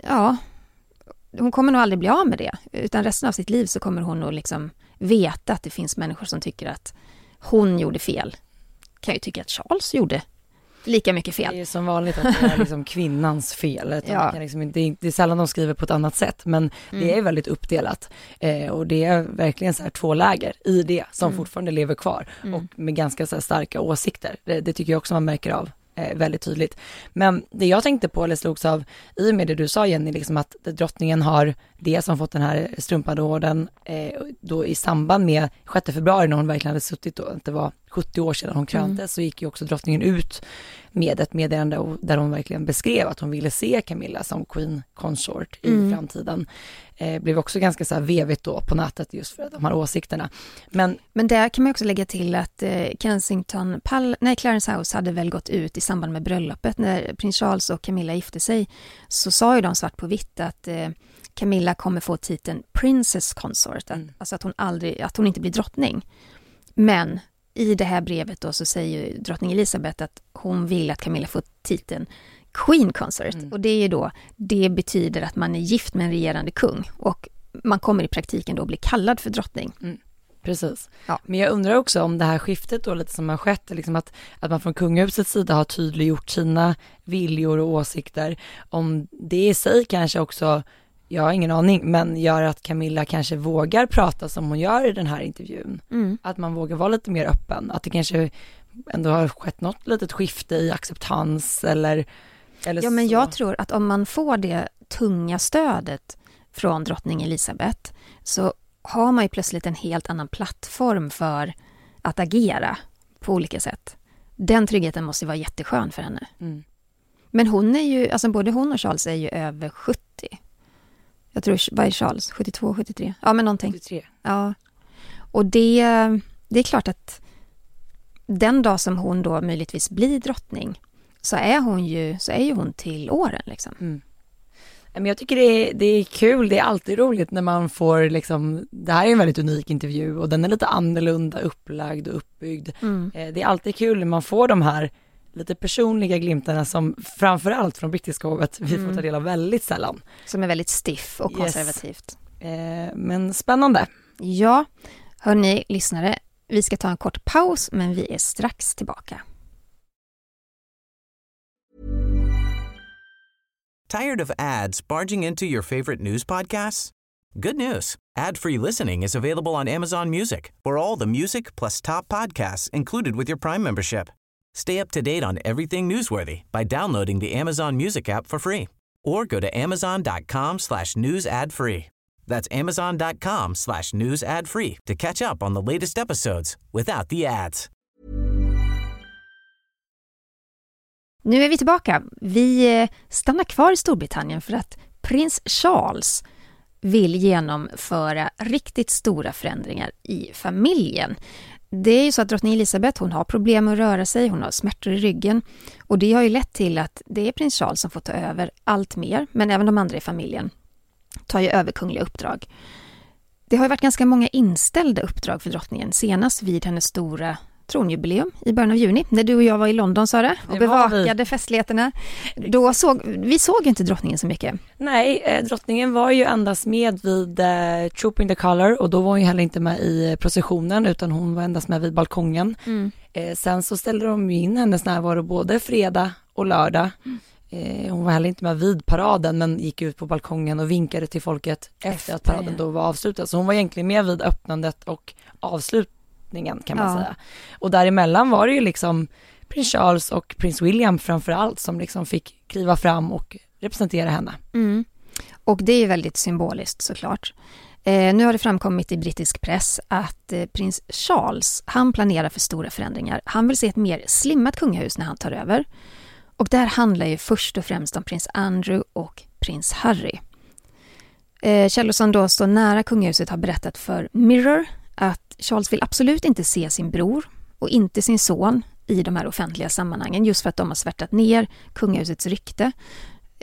ja, hon kommer nog aldrig bli av med det. Utan resten av sitt liv så kommer hon nog liksom veta att det finns människor som tycker att hon gjorde fel. Kan ju tycka att Charles gjorde lika mycket Det är fel. som vanligt att det är liksom kvinnans fel. Ja. liksom, det, är, det är sällan de skriver på ett annat sätt, men Mm. det är väldigt uppdelat. Eh, och det är verkligen så här två läger i det som Mm. fortfarande lever kvar och med ganska så starka åsikter. Det, det tycker jag också man märker av eh, väldigt tydligt. Men det jag tänkte på, eller slogs av, i och med det du sa Jenny, liksom att drottningen har det som fått den här strumpad-orden eh, då i samband med 6 februari när hon verkligen hade suttit då, det var 70 år sedan hon kröntes, så gick ju också drottningen ut med ett meddelande där hon verkligen beskrev att hon ville se Camilla som Queen Consort i Mm. framtiden. Eh, blev också ganska så här vevigt då på nätet just för de här åsikterna. Men Men där kan man också lägga till att eh, Kensington, Pal- nej Clarence House hade väl gått ut i samband med bröllopet när prins Charles och Camilla gifte sig. Så sa ju de svart på vitt att eh, Camilla kommer få titeln Princess Consort, att, Mm. alltså att hon, aldrig, att hon inte blir drottning. Men i det här brevet då så säger ju drottning Elizabeth att hon vill att Camilla får titeln Queen Consort. Mm. Och det är ju då, det betyder att man är gift med en regerande kung och man kommer i praktiken då bli kallad för drottning. Precis. Ja. Men jag undrar också om det här skiftet då lite som har skett, liksom att, att man från kungahusets sida har tydliggjort sina viljor och åsikter, om det i sig kanske också, jag har ingen aning, men gör att Camilla kanske vågar prata som hon gör i den här intervjun. Mm. Att man vågar vara lite mer öppen, att det kanske ändå har skett något litet skifte i acceptans eller, eller Ja, men så. jag tror att om man får det tunga stödet från drottning Elisabeth så har man ju plötsligt en helt annan plattform för att agera på olika sätt. Den tryggheten måste ju vara jätteskön för henne. Mm. Men hon är ju, alltså både hon och Charles är ju över 70. Jag tror, vad är Charles? 72, 73? Ja, men någonting. 73. Ja. Och det, det är klart att den dag som hon då möjligtvis blir drottning så är hon ju, så är ju hon till åren liksom. Mm. Men jag tycker det är, det är kul, det är alltid roligt när man får liksom, det här är en väldigt unik intervju och den är lite annorlunda upplagd och uppbyggd. Mm. Eh, Det är alltid kul när man får de här lite personliga glimtarna som framförallt från brittiska hovet vi får ta del av väldigt sällan. Som är väldigt stiff och Yes. konservativt. Eh, Men spännande. Ja, hörni lyssnare, vi ska ta en kort paus men vi är strax tillbaka. Tired of ads barging into your favorite news podcasts? Good news. Ad-free listening is available on Amazon Music for all the music plus top podcasts included with your Prime membership. Stay up to date on everything newsworthy by downloading the Amazon Music app for free or go to amazon.com slash news ad free. That's amazon.com slash news ad free to catch up on the latest episodes without the ads. Nu är vi tillbaka. Vi eh, stannar kvar i Storbritannien för att prins Charles vill genomföra riktigt stora förändringar i familjen. Det är ju så att drottning Elizabeth hon har problem med att röra sig, hon har smärtor i ryggen och det har ju lett till att det är prins Charles som får ta över allt mer, men även de andra i familjen tar ju över kungliga uppdrag. Det har ju varit ganska många inställda uppdrag för drottningen, senast vid hennes stora tronjubileum i början av juni, när du och jag var i London Sara och Det bevakade festligheterna. Då såg, vi såg inte drottningen så mycket. Nej, eh, drottningen var ju endast med vid eh, Trooping the Colour och då var hon ju heller inte med i processionen utan hon var endast med vid balkongen. Eh, sen så ställde de ju in hennes närvaro både fredag och lördag. Eh, hon var heller inte med vid paraden men gick ut på balkongen och vinkade till folket efter, Efter, att paraden ja. då var avslutad. Så hon var egentligen med vid öppnandet och avslutningen kan man Ja. säga. Och däremellan var det ju liksom prins Charles och prins William framför allt som liksom fick kliva fram och representera henne. Mm. Och det är väldigt symboliskt såklart. Eh, nu har det framkommit i brittisk press att eh, prins Charles, han planerar för stora förändringar. Han vill se ett mer slimmat kungahus när han tar över. Och det här handlar ju först och främst om prins Andrew och prins Harry. Eh, källor som då står nära kungahuset har berättat för Mirror att Charles vill absolut inte se sin bror och inte sin son i de här offentliga sammanhangen just för att de har svärtat ner kungahusets rykte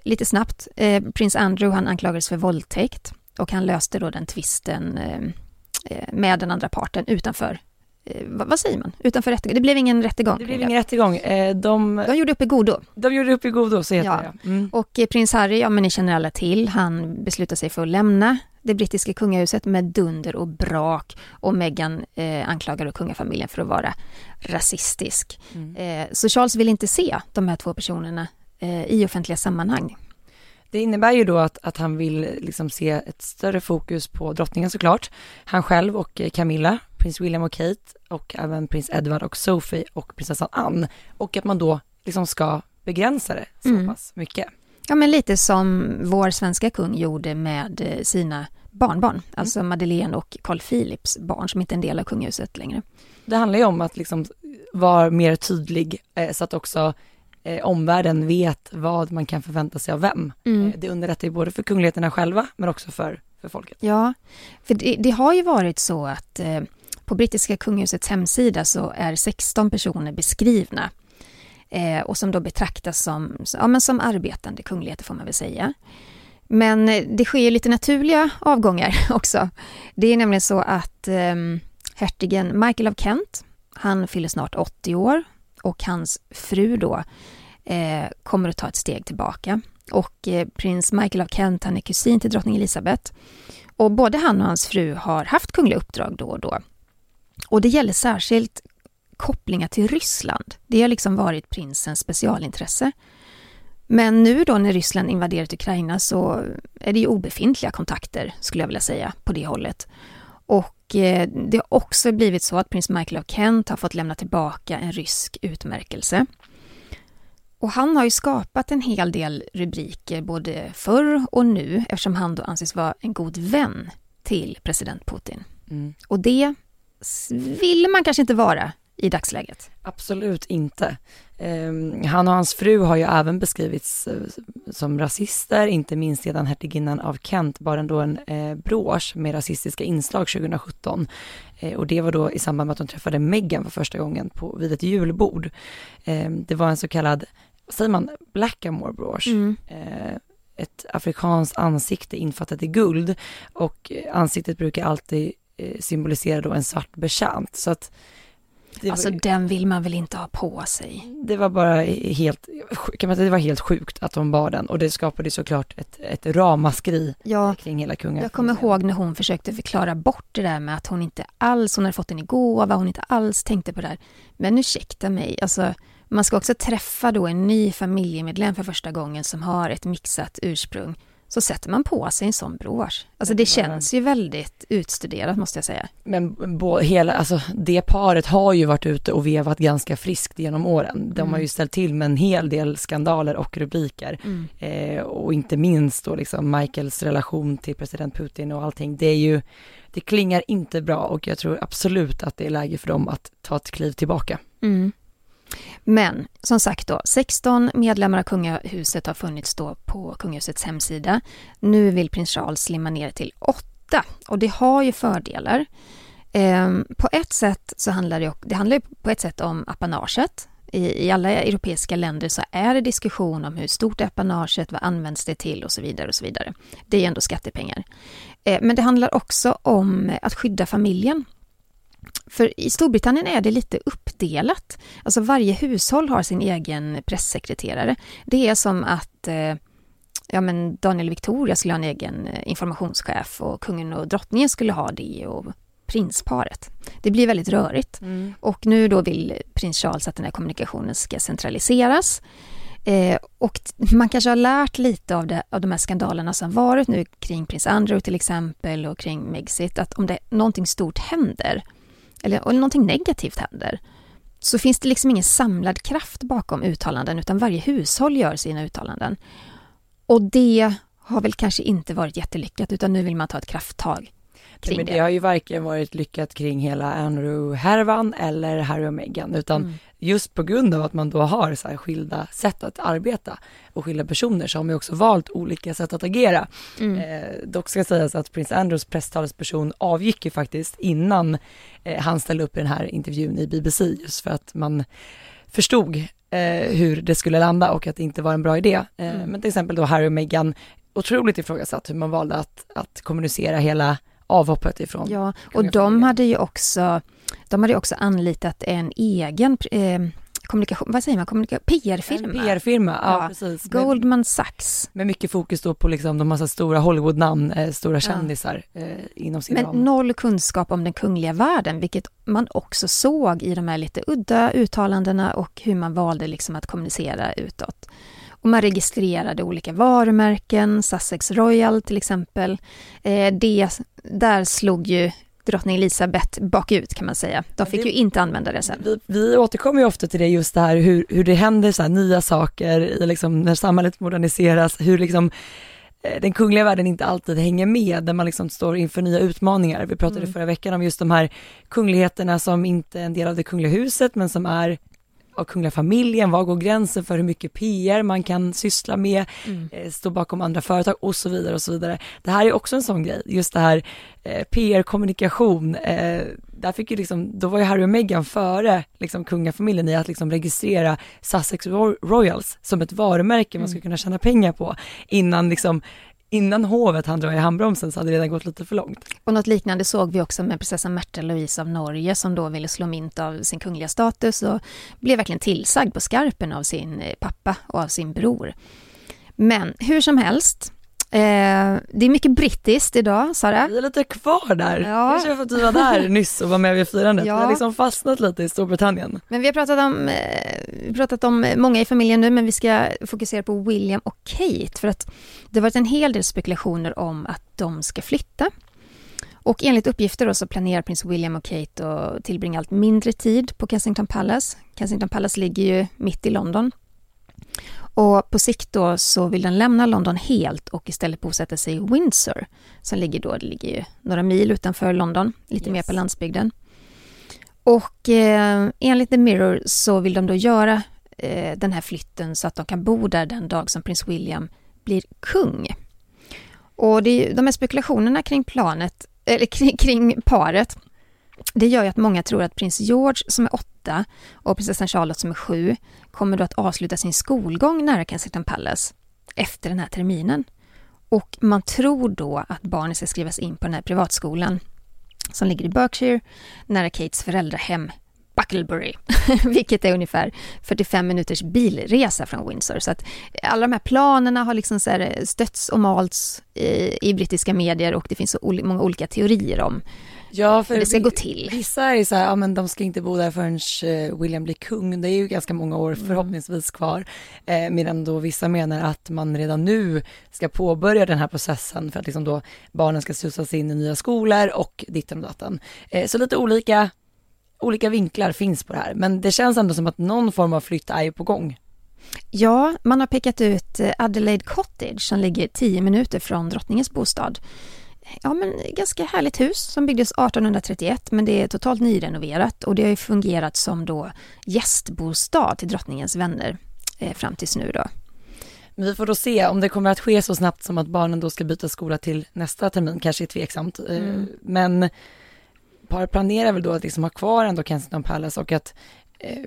lite snabbt. Eh, prins Andrew han anklagades för våldtäkt och han löste då den tvisten eh, eh med den andra parten utanför, vad, vad säger man, utanför rättegång. Det blev ingen rättegång. Det blev ingen rättegång. Eh, De, De gjorde upp i godo. de gjorde upp i godo, så heter Ja. det. Mm. Och eh, prins Harry, ja men ni känner alla till, han beslutar sig för att lämna det brittiska kungahuset med dunder och brak och Meghan eh, anklagar kungafamiljen för att vara rasistisk. Eh, så Charles vill inte se de här två personerna eh, i offentliga sammanhang. Det innebär ju då att, att han vill liksom se ett större fokus på drottningen såklart. Han själv och eh, Camilla, prins William och Kate och även prins Edward och Sophie och prinsessan Anne. Och att man då liksom ska begränsa det så Mm. pass mycket. Ja, men lite som vår svenska kung gjorde med eh, sina barnbarn, alltså Madeleine och Carl Philips barn som inte är en del av kungahuset längre. Det handlar ju om att liksom vara mer tydlig eh, så att också eh, omvärlden vet vad man kan förvänta sig av vem. Mm. Det underlättar ju både för kungligheterna själva men också för, för folket. Ja, för det, det har ju varit så att eh, på brittiska kungahusets hemsida så är 16 personer beskrivna eh, och som då betraktas som, ja, men som arbetande kungligheter får man väl säga. Men eh, det sker ju lite naturliga avgångar också. Det är nämligen så att eh, hertigen Michael av Kent, han fyller snart 80 år och hans fru då eh, kommer att ta ett steg tillbaka. Och eh, prins Michael av Kent, han är kusin till drottning Elizabeth. Och både han och hans fru har haft kungliga uppdrag då och då. Och det gäller särskilt kopplingar till Ryssland. Det har liksom varit prinsens specialintresse. Men nu då när Ryssland invaderat Ukraina så är det ju obefintliga kontakter, skulle jag vilja säga, på det hållet. Och eh, det har också blivit så att prins Michael av Kent har fått lämna tillbaka en rysk utmärkelse. Och han har ju skapat en hel del rubriker både förr och nu eftersom han då anses vara en god vän till president Putin. Mm. Och det vill man kanske inte vara i dagsläget. Absolut inte. Um, han och hans fru har ju även beskrivits uh, som rasister, inte minst sedan hertiginnan av Kent bar ändå en uh, brosch med rasistiska inslag 2017. Uh, och det var då i samband med att de träffade Meghan för första gången på, vid ett julbord. Um, det var en så kallad, vad säger man, blackamoor-brosch. Mm. Uh, ett afrikanskt ansikte infattat i guld och ansiktet brukar alltid symbolisera då en svart betjänt. Så att alltså var, den vill man väl inte ha på sig? Det var bara helt, kan man säga, det var helt sjukt att hon bar den och det skapade såklart ett, ett ramaskri ja, kring hela kungen. Jag kommer ihåg när hon försökte förklara bort det där med att hon inte alls, hon hade fått den i gåva, hon inte alls tänkte på det här. Men ursäkta mig, alltså man ska också träffa då en ny familjemedlem för första gången som har ett mixat ursprung så sätter man på sig en sån brosch. Alltså det känns ju väldigt utstuderat måste jag säga. Men hela, alltså det paret har ju varit ute och vevat ganska friskt genom åren. De mm. har ju ställt till med en hel del skandaler och rubriker. Mm. Eh, och inte minst då liksom Michaels relation till president Putin och allting. Det är ju, det klingar inte bra och jag tror absolut att det är läge för dem att ta ett kliv tillbaka. Mm. Men som sagt då, 16 medlemmar av kungahuset har funnits då på kungahusets hemsida. Nu vill prins Charles slimma ner till åtta och det har ju fördelar. Ehm, på ett sätt så handlar det, det handlar på ett sätt om apanaget. I, I alla europeiska länder så är det diskussion om hur stort är apanaget, vad används det till och så vidare och så vidare. Det är ändå skattepengar. Ehm, men det handlar också om att skydda familjen för i Storbritannien är det lite uppdelat. Alltså varje hushåll har sin egen pressekreterare. Det är som att eh, ja, men Daniel Victoria skulle ha en egen eh, informationschef och kungen och drottningen skulle ha det och prinsparet. Det blir väldigt rörigt. Mm. Och nu då vill prins Charles att den här kommunikationen ska centraliseras. Eh, och man kanske har lärt lite av, det, av de här skandalerna som varit nu kring prins Andrew till exempel och kring Megxit, att om det någonting stort händer eller, eller någonting negativt händer så finns det liksom ingen samlad kraft bakom uttalanden utan varje hushåll gör sina uttalanden. Och det har väl kanske inte varit jättelyckat utan nu vill man ta ett krafttag kring men det. det har ju varken varit lyckat kring hela Andrew-härvan eller Harry och Meghan utan mm. just på grund av att man då har så skilda sätt att arbeta och skilda personer så har man ju också valt olika sätt att agera. Mm. Eh, dock ska sägas att prins Andrews presstalesperson avgick ju faktiskt innan eh, han ställde upp i den här intervjun i BBC just för att man förstod eh, hur det skulle landa och att det inte var en bra idé. Eh, mm. Men till exempel då Harry och Meghan otroligt ifrågasatt hur man valde att, att kommunicera hela avhoppet ifrån. Ja, och de hade ju också, de hade också anlitat en egen eh, kommunikation, vad säger man, Kommunika PR-firma? PR-firma, ja, ja, precis. Goldman Sachs. Med mycket fokus då på liksom de massa stora Hollywood-namn, eh, stora kändisar ja. eh, inom sin Men ram. noll kunskap om den kungliga världen, vilket man också såg i de här lite udda uttalandena och hur man valde liksom att kommunicera utåt. Och man registrerade olika varumärken, Sussex Royal till exempel. Eh, det, där slog ju drottning Elisabeth bakut kan man säga. De fick det, ju inte använda det sen. Vi, vi återkommer ju ofta till det just det här hur, hur det händer så nya saker i liksom, när samhället moderniseras, hur liksom eh, den kungliga världen inte alltid hänger med, när man liksom står inför nya utmaningar. Vi pratade mm. förra veckan om just de här kungligheterna som inte är en del av det kungliga huset, men som är av kungliga familjen, var går gränsen för hur mycket PR man kan syssla med, mm. eh, stå bakom andra företag och så vidare och så vidare. Det här är också en sån grej, just det här eh, PR-kommunikation, eh, där fick ju liksom, då var ju Harry och Meghan före liksom kungafamiljen i att liksom registrera Sussex Royals som ett varumärke man ska mm. kunna tjäna pengar på innan liksom innan hovet hann dra i handbromsen så hade det redan gått lite för långt. Och något liknande såg vi också med prinsessan Märta Louise av Norge som då ville slå mynt av sin kungliga status och blev verkligen tillsagd på skarpen av sin eh, pappa och av sin bror. Men hur som helst, Eh, det är mycket brittiskt idag, Sara. Vi är lite kvar där. Ja. Kanske för att du var där nyss och var med vid firandet. Ja. Vi har liksom fastnat lite i Storbritannien. Men vi har pratat om, eh, pratat om många i familjen nu, men vi ska fokusera på William och Kate, för att det har varit en hel del spekulationer om att de ska flytta. Och enligt uppgifter då så planerar prins William och Kate att tillbringa allt mindre tid på Kensington Palace. Kensington Palace ligger ju mitt i London. Och på sikt då så vill den lämna London helt och istället bosätta sig i Windsor, som ligger då, det ligger ju några mil utanför London, lite Yes. mer på landsbygden. Och eh, enligt The Mirror så vill de då göra eh, den här flytten så att de kan bo där den dag som prins William blir kung. Och det de här spekulationerna kring planet, eller kring, kring paret, det gör ju att många tror att prins George som är åtta och prinsessan Charlotte som är sju kommer då att avsluta sin skolgång nära Kensington Palace efter den här terminen. Och man tror då att barnet ska skrivas in på den här privatskolan som ligger i Berkshire nära Kates föräldrahem Bucklebury, vilket är ungefär 45 minuters bilresa från Windsor. Så att alla de här planerna har liksom så här stötts och malts i, i brittiska medier och det finns så många olika teorier om Ja, för hur det ska vi- gå till. Vissa är så här, ja men de ska inte bo där förrän eh, William blir kung. Det är ju ganska många år Mm. förhoppningsvis kvar. Eh, medan då vissa menar att man redan nu ska påbörja den här processen för att liksom då barnen ska slussas in i nya skolor och ditten och datten. Eh, så lite olika, olika vinklar finns på det här. Men det känns ändå som att någon form av flytt är ju på gång. Ja, man har pekat ut eh, Adelaide Cottage som ligger 10 minuter från drottningens bostad. Ja, men ganska härligt hus som byggdes 1831 men det är totalt nyrenoverat och det har ju fungerat som då gästbostad till drottningens vänner eh, fram tills nu då. Men vi får då se om det kommer att ske så snabbt som att barnen då ska byta skola till nästa termin, kanske är tveksamt. Eh, Mm. Men paret planerar väl då att liksom ha kvar ändå Kensington Palace och att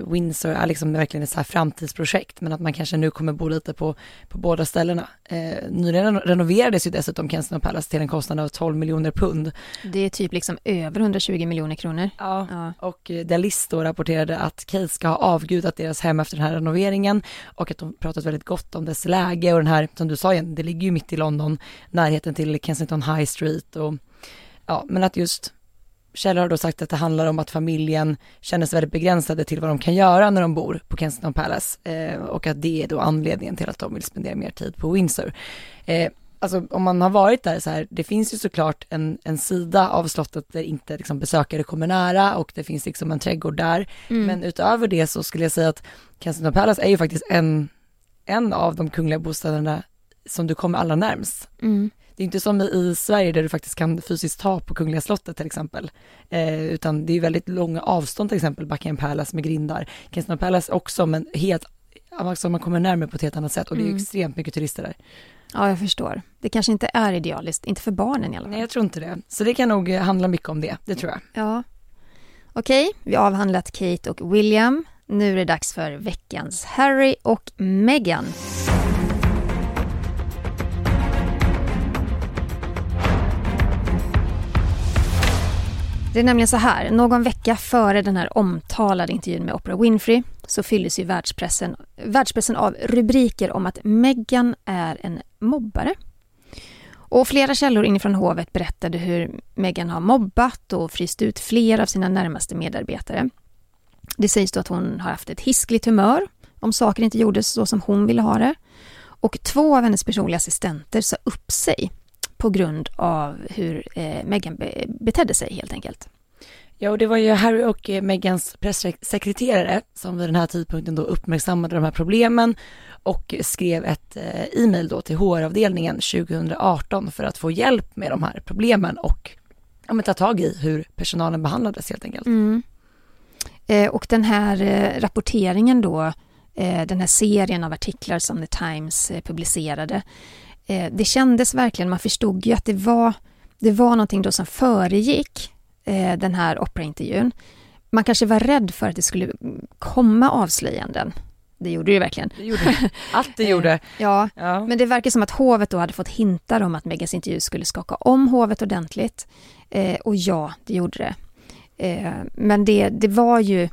Windsor är liksom verkligen ett så här framtidsprojekt, men att man kanske nu kommer bo lite på, på båda ställena. Eh, nyligen renoverades ju dessutom Kensington Palace till en kostnad av 12 miljoner pund. Det är typ liksom över 120 miljoner kronor. Ja. Ja. Och eh, Dalis då rapporterade att Kate ska ha avgudat deras hem efter den här renoveringen och att de pratat väldigt gott om dess läge och den här, som du sa igen, det ligger ju mitt i London, närheten till Kensington High Street och ja, men att just källor har då sagt att det handlar om att familjen känner sig väldigt begränsade till vad de kan göra när de bor på Kensington Palace eh, och att det är då anledningen till att de vill spendera mer tid på Windsor. Eh, alltså om man har varit där så här, det finns ju såklart en, en sida av slottet där inte liksom besökare kommer nära och det finns liksom en trädgård där. Mm. Men utöver det så skulle jag säga att Kensington Palace är ju faktiskt en, en av de kungliga bostäderna som du kommer allra närmst. Mm. Det är inte som i, Sverige där du faktiskt kan fysiskt ta på Kungliga slottet till exempel. Eh, utan det är väldigt långa avstånd till exempel, Buckingham Palace med grindar. Kensington Palace också men helt, alltså man kommer närmare på ett helt annat sätt och det är Mm. extremt mycket turister där. Ja, jag förstår. Det kanske inte är idealiskt, inte för barnen i alla fall. Nej jag tror inte det. Så det kan nog eh, handla mycket om det, det tror jag. Ja. Okej, vi har avhandlat Kate och William. Nu är det dags för veckans Harry och Meghan. Det är nämligen så här, någon vecka före den här omtalade intervjun med Oprah Winfrey så fylldes ju världspressen, världspressen av rubriker om att Meghan är en mobbare. Och flera källor inifrån hovet berättade hur Meghan har mobbat och fryst ut flera av sina närmaste medarbetare. Det sägs då att hon har haft ett hiskligt humör om saker inte gjordes så som hon ville ha det. Och två av hennes personliga assistenter sa upp sig på grund av hur eh, Meghan be- betedde sig helt enkelt. Ja, och det var ju Harry och eh, Megans pressekreterare som vid den här tidpunkten då uppmärksammade de här problemen och skrev ett eh, e-mail då till HR-avdelningen 2018 för att få hjälp med de här problemen och ja, men ta tag i hur personalen behandlades helt enkelt. Mm. Eh, och den här rapporteringen då, den här serien av artiklar som The Times publicerade, eh, det kändes verkligen, man förstod ju att det var, det var någonting då som föregick eh, den här Oprah-intervjun. Man kanske var rädd för att det skulle komma avslöjanden. Det gjorde det ju verkligen. Det gjorde det. Allt det gjorde. Ja, Ja. men det verkar som att hovet då hade fått hintar om att Megans intervju skulle skaka om hovet ordentligt. Eh, och ja, det gjorde det. Eh, men det, det var ju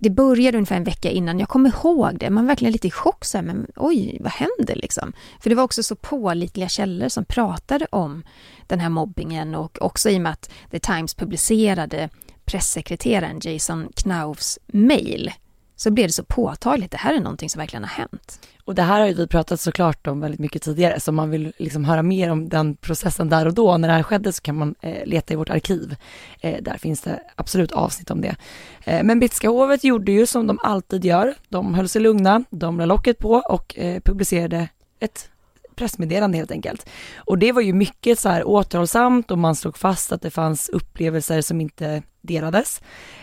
det började ungefär en vecka innan, jag kommer ihåg det, man var verkligen lite i chock så här, men oj, vad händer liksom? För det var också så pålitliga källor som pratade om den här mobbingen och också i och med att The Times publicerade pressekreteraren Jason Knaufs mail så blev det så påtagligt, det här är någonting som verkligen har hänt. Och det här har ju vi pratat såklart om väldigt mycket tidigare, så om man vill liksom höra mer om den processen där och då, när det här skedde, så kan man eh, leta i vårt arkiv. Eh, där finns det absolut avsnitt om det. Eh, men brittiska hovet gjorde ju som de alltid gör, de höll sig lugna, de la locket på och eh, publicerade ett pressmeddelande helt enkelt. Och det var ju mycket så här återhållsamt och man slog fast att det fanns upplevelser som inte delades.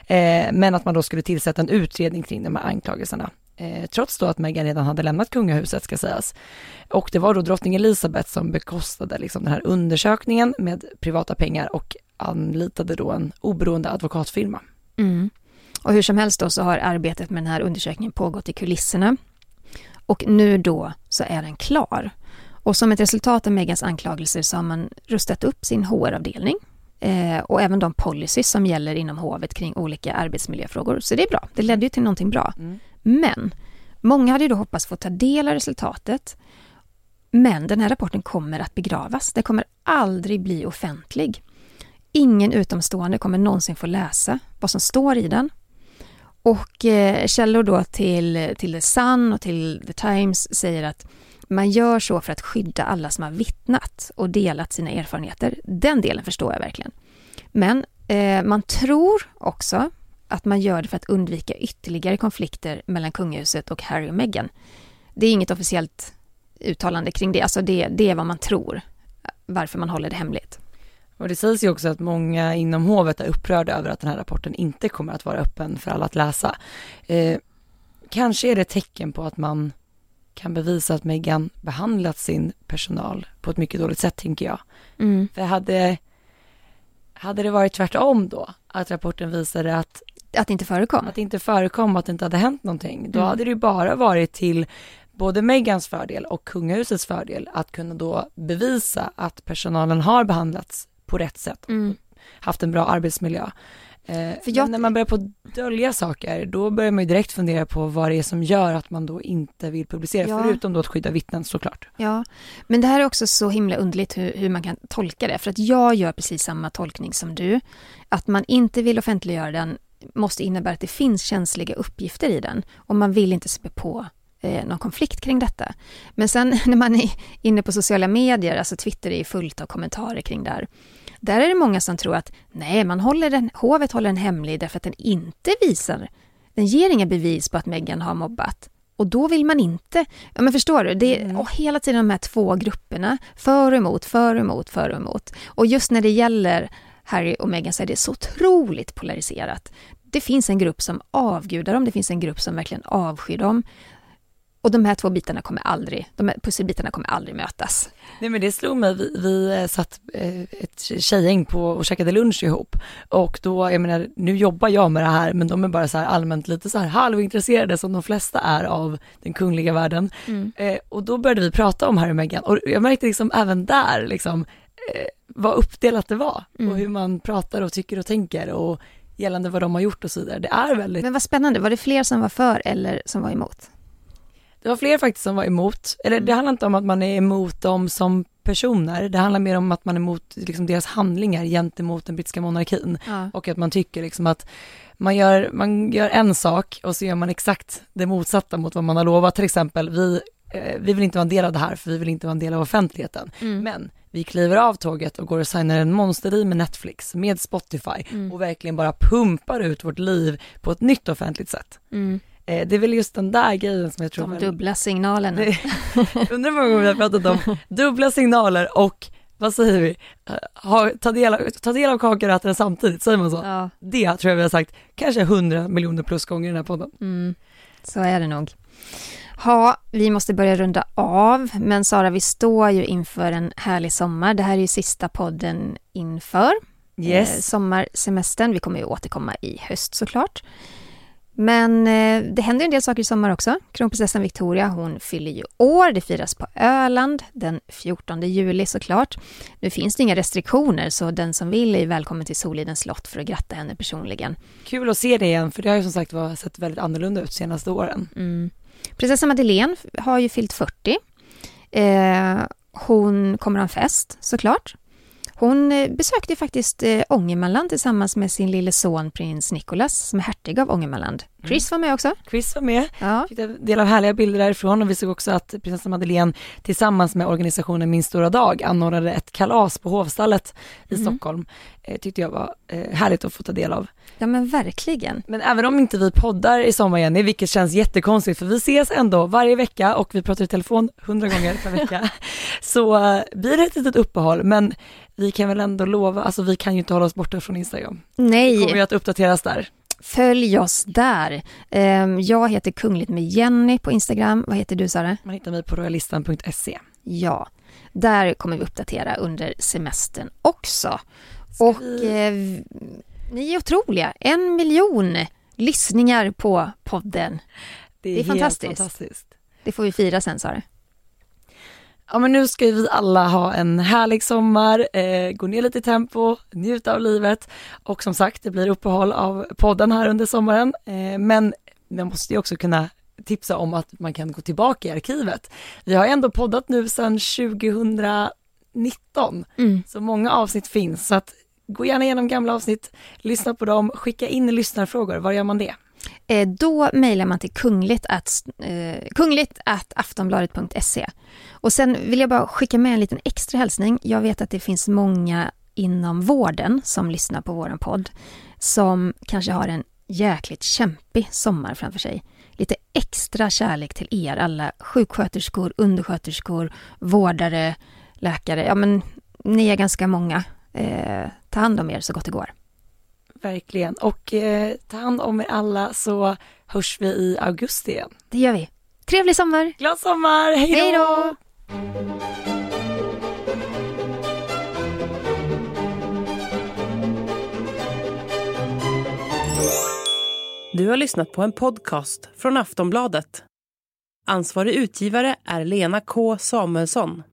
Eh, men att man då skulle tillsätta en utredning kring de här anklagelserna. Eh, trots då att Meghan redan hade lämnat kungahuset ska sägas. Och det var då drottning Elizabeth som bekostade liksom den här undersökningen med privata pengar och anlitade då en oberoende advokatfirma. Mm. Och hur som helst då så har arbetet med den här undersökningen pågått i kulisserna. Och nu då så är den klar. Och som ett resultat av Megans anklagelser så har man rustat upp sin HR-avdelning eh, och även de policies som gäller inom hovet kring olika arbetsmiljöfrågor. Så det är bra, det ledde ju till någonting bra. Mm. Men många hade ju då hoppats få ta del av resultatet. Men den här rapporten kommer att begravas. Den kommer aldrig bli offentlig. Ingen utomstående kommer någonsin få läsa vad som står i den. Och eh, källor då till, till The Sun och till The Times säger att man gör så för att skydda alla som har vittnat och delat sina erfarenheter. Den delen förstår jag verkligen. Men eh, man tror också att man gör det för att undvika ytterligare konflikter mellan kungahuset och Harry och Meghan. Det är inget officiellt uttalande kring det, alltså det, det är vad man tror, varför man håller det hemligt. Och det sägs ju också att många inom hovet är upprörda över att den här rapporten inte kommer att vara öppen för alla att läsa. Eh, kanske är det ett tecken på att man kan bevisa att Meghan behandlat sin personal på ett mycket dåligt sätt, tänker jag. Mm. För hade, hade det varit tvärtom då, att rapporten visade att att det inte förekom? Att det inte förekom, att det inte hade hänt någonting. Då mm. hade det ju bara varit till både Megans fördel och kungahusets fördel att kunna då bevisa att personalen har behandlats på rätt sätt, mm. haft en bra arbetsmiljö. Eh, För jag... när man börjar på att dölja saker, då börjar man ju direkt fundera på vad det är som gör att man då inte vill publicera, ja. förutom då att skydda vittnen såklart. Ja, men det här är också så himla underligt hur, hur, man kan tolka det, för att jag gör precis samma tolkning som du. Att man inte vill offentliggöra den måste innebära att det finns känsliga uppgifter i den och man vill inte spä på eh, någon konflikt kring detta. Men sen när man är inne på sociala medier, alltså Twitter är fullt av kommentarer kring det här, där är det många som tror att nej, man håller den, hovet håller den hemlig därför att den inte visar, den ger inga bevis på att Meghan har mobbat. Och då vill man inte, ja men förstår du, det är mm. hela tiden de här två grupperna, för och emot, för och emot, för och emot. Och just när det gäller Harry och Meghan så är det så otroligt polariserat. Det finns en grupp som avgudar dem, det finns en grupp som verkligen avskyr dem. Och de här två bitarna kommer aldrig, de här pusselbitarna kommer aldrig mötas. Nej men det slog mig, vi, vi eh, satt eh, ett tjejgäng på och käkade lunch ihop och då, jag menar, nu jobbar jag med det här men de är bara så här allmänt lite så här halvintresserade som de flesta är av den kungliga världen. Mm. Eh, och då började vi prata om Harry och Meghan och jag märkte liksom även där liksom eh, vad uppdelat det var mm. och hur man pratar och tycker och tänker och gällande vad de har gjort och så vidare. Det är väldigt... Men vad spännande, var det fler som var för eller som var emot? Det var fler faktiskt som var emot, eller det handlar inte om att man är emot dem som personer, det handlar mer om att man är emot liksom, deras handlingar gentemot den brittiska monarkin ja. och att man tycker liksom att man gör, man gör en sak och så gör man exakt det motsatta mot vad man har lovat, till exempel vi, eh, vi vill inte vara en del av det här för vi vill inte vara en del av offentligheten, mm. men vi kliver av tåget och går och signar en monsterdeal med Netflix, med Spotify mm. och verkligen bara pumpar ut vårt liv på ett nytt offentligt sätt. Mm. Eh, det är väl just den där grejen som jag tror... De dubbla signalerna. undrar hur många gånger vi har pratat om dubbla signaler och vad säger vi, eh, ha, ta, del av, ta del av kakan och äta den samtidigt, säger man så? Ja. Det tror jag vi har sagt kanske hundra miljoner plus gånger i den här podden. Mm. Så är det nog. Ja, vi måste börja runda av, men Sara, vi står ju inför en härlig sommar. Det här är ju sista podden inför yes. eh, sommarsemestern. Vi kommer ju återkomma i höst såklart. Men eh, det händer en del saker i sommar också. Kronprinsessan Victoria, hon fyller ju år. Det firas på Öland den 14 juli såklart. Nu finns det inga restriktioner så den som vill är välkommen till Solidens slott för att gratta henne personligen. Kul att se det igen för det har ju som sagt var sett väldigt annorlunda ut senaste åren. Mm. Prinsessa Madeleine har ju fyllt 40. Eh, hon kommer ha en fest såklart. Hon eh, besökte faktiskt eh, Ångermanland tillsammans med sin lille son prins Nicholas som är hertig av Ångermanland. Chris var med också. Chris var med, Ja. fick ta del av härliga bilder därifrån och vi såg också att prinsessa Madeleine tillsammans med organisationen Min stora dag anordnade ett kalas på Hovstallet i Stockholm. Eh, tyckte jag var eh, härligt att få ta del av. ja, men verkligen. Men även om inte vi poddar i sommar Jenny, vilket känns jättekonstigt för vi ses ändå varje vecka och vi pratar i telefon hundra gånger per vecka, så blir det ett litet uppehåll men vi kan väl ändå lova, alltså vi kan ju inte hålla oss borta från Instagram. Nej, Kommer ju att uppdateras där. följ oss där. Ehm, Jag heter Kungligt med Jenny på Instagram. Vad heter du Sara? Man hittar mig på royalistan.se. Ja, där kommer vi uppdatera under semestern också. Och vi- eh, ni är otroliga. En miljon lyssningar på podden. Det är helt fantastiskt. fantastiskt. Det får vi fira sen Sara. Ja men nu ska ju vi alla ha en härlig sommar, eh, gå ner lite i tempo, njuta av livet och som sagt det blir uppehåll av podden här under sommaren. Eh, men man måste ju också kunna tipsa om att man kan gå tillbaka i arkivet. Vi har ändå poddat nu sedan 2019, Mm. så många avsnitt finns så att gå gärna igenom gamla avsnitt, lyssna på dem, skicka in lyssnarfrågor, var gör man det? Eh, Då mejlar man till kungligt att, eh, kungligt att aftonbladet.se. Och sen vill jag bara skicka med en liten extra hälsning. Jag vet att det finns många inom vården som lyssnar på vår podd som kanske har en jäkligt kämpig sommar framför sig. Lite extra kärlek till er alla sjuksköterskor, undersköterskor, vårdare, läkare. Ja, men ni är ganska många. Eh, ta hand om er så gott det går. Verkligen, och eh, ta hand om er alla så hörs vi i augusti igen. Det gör vi. Trevlig sommar! Glad sommar, hej då! Du har lyssnat på en podcast från Aftonbladet. Ansvarig utgivare är Lena K Samuelsson.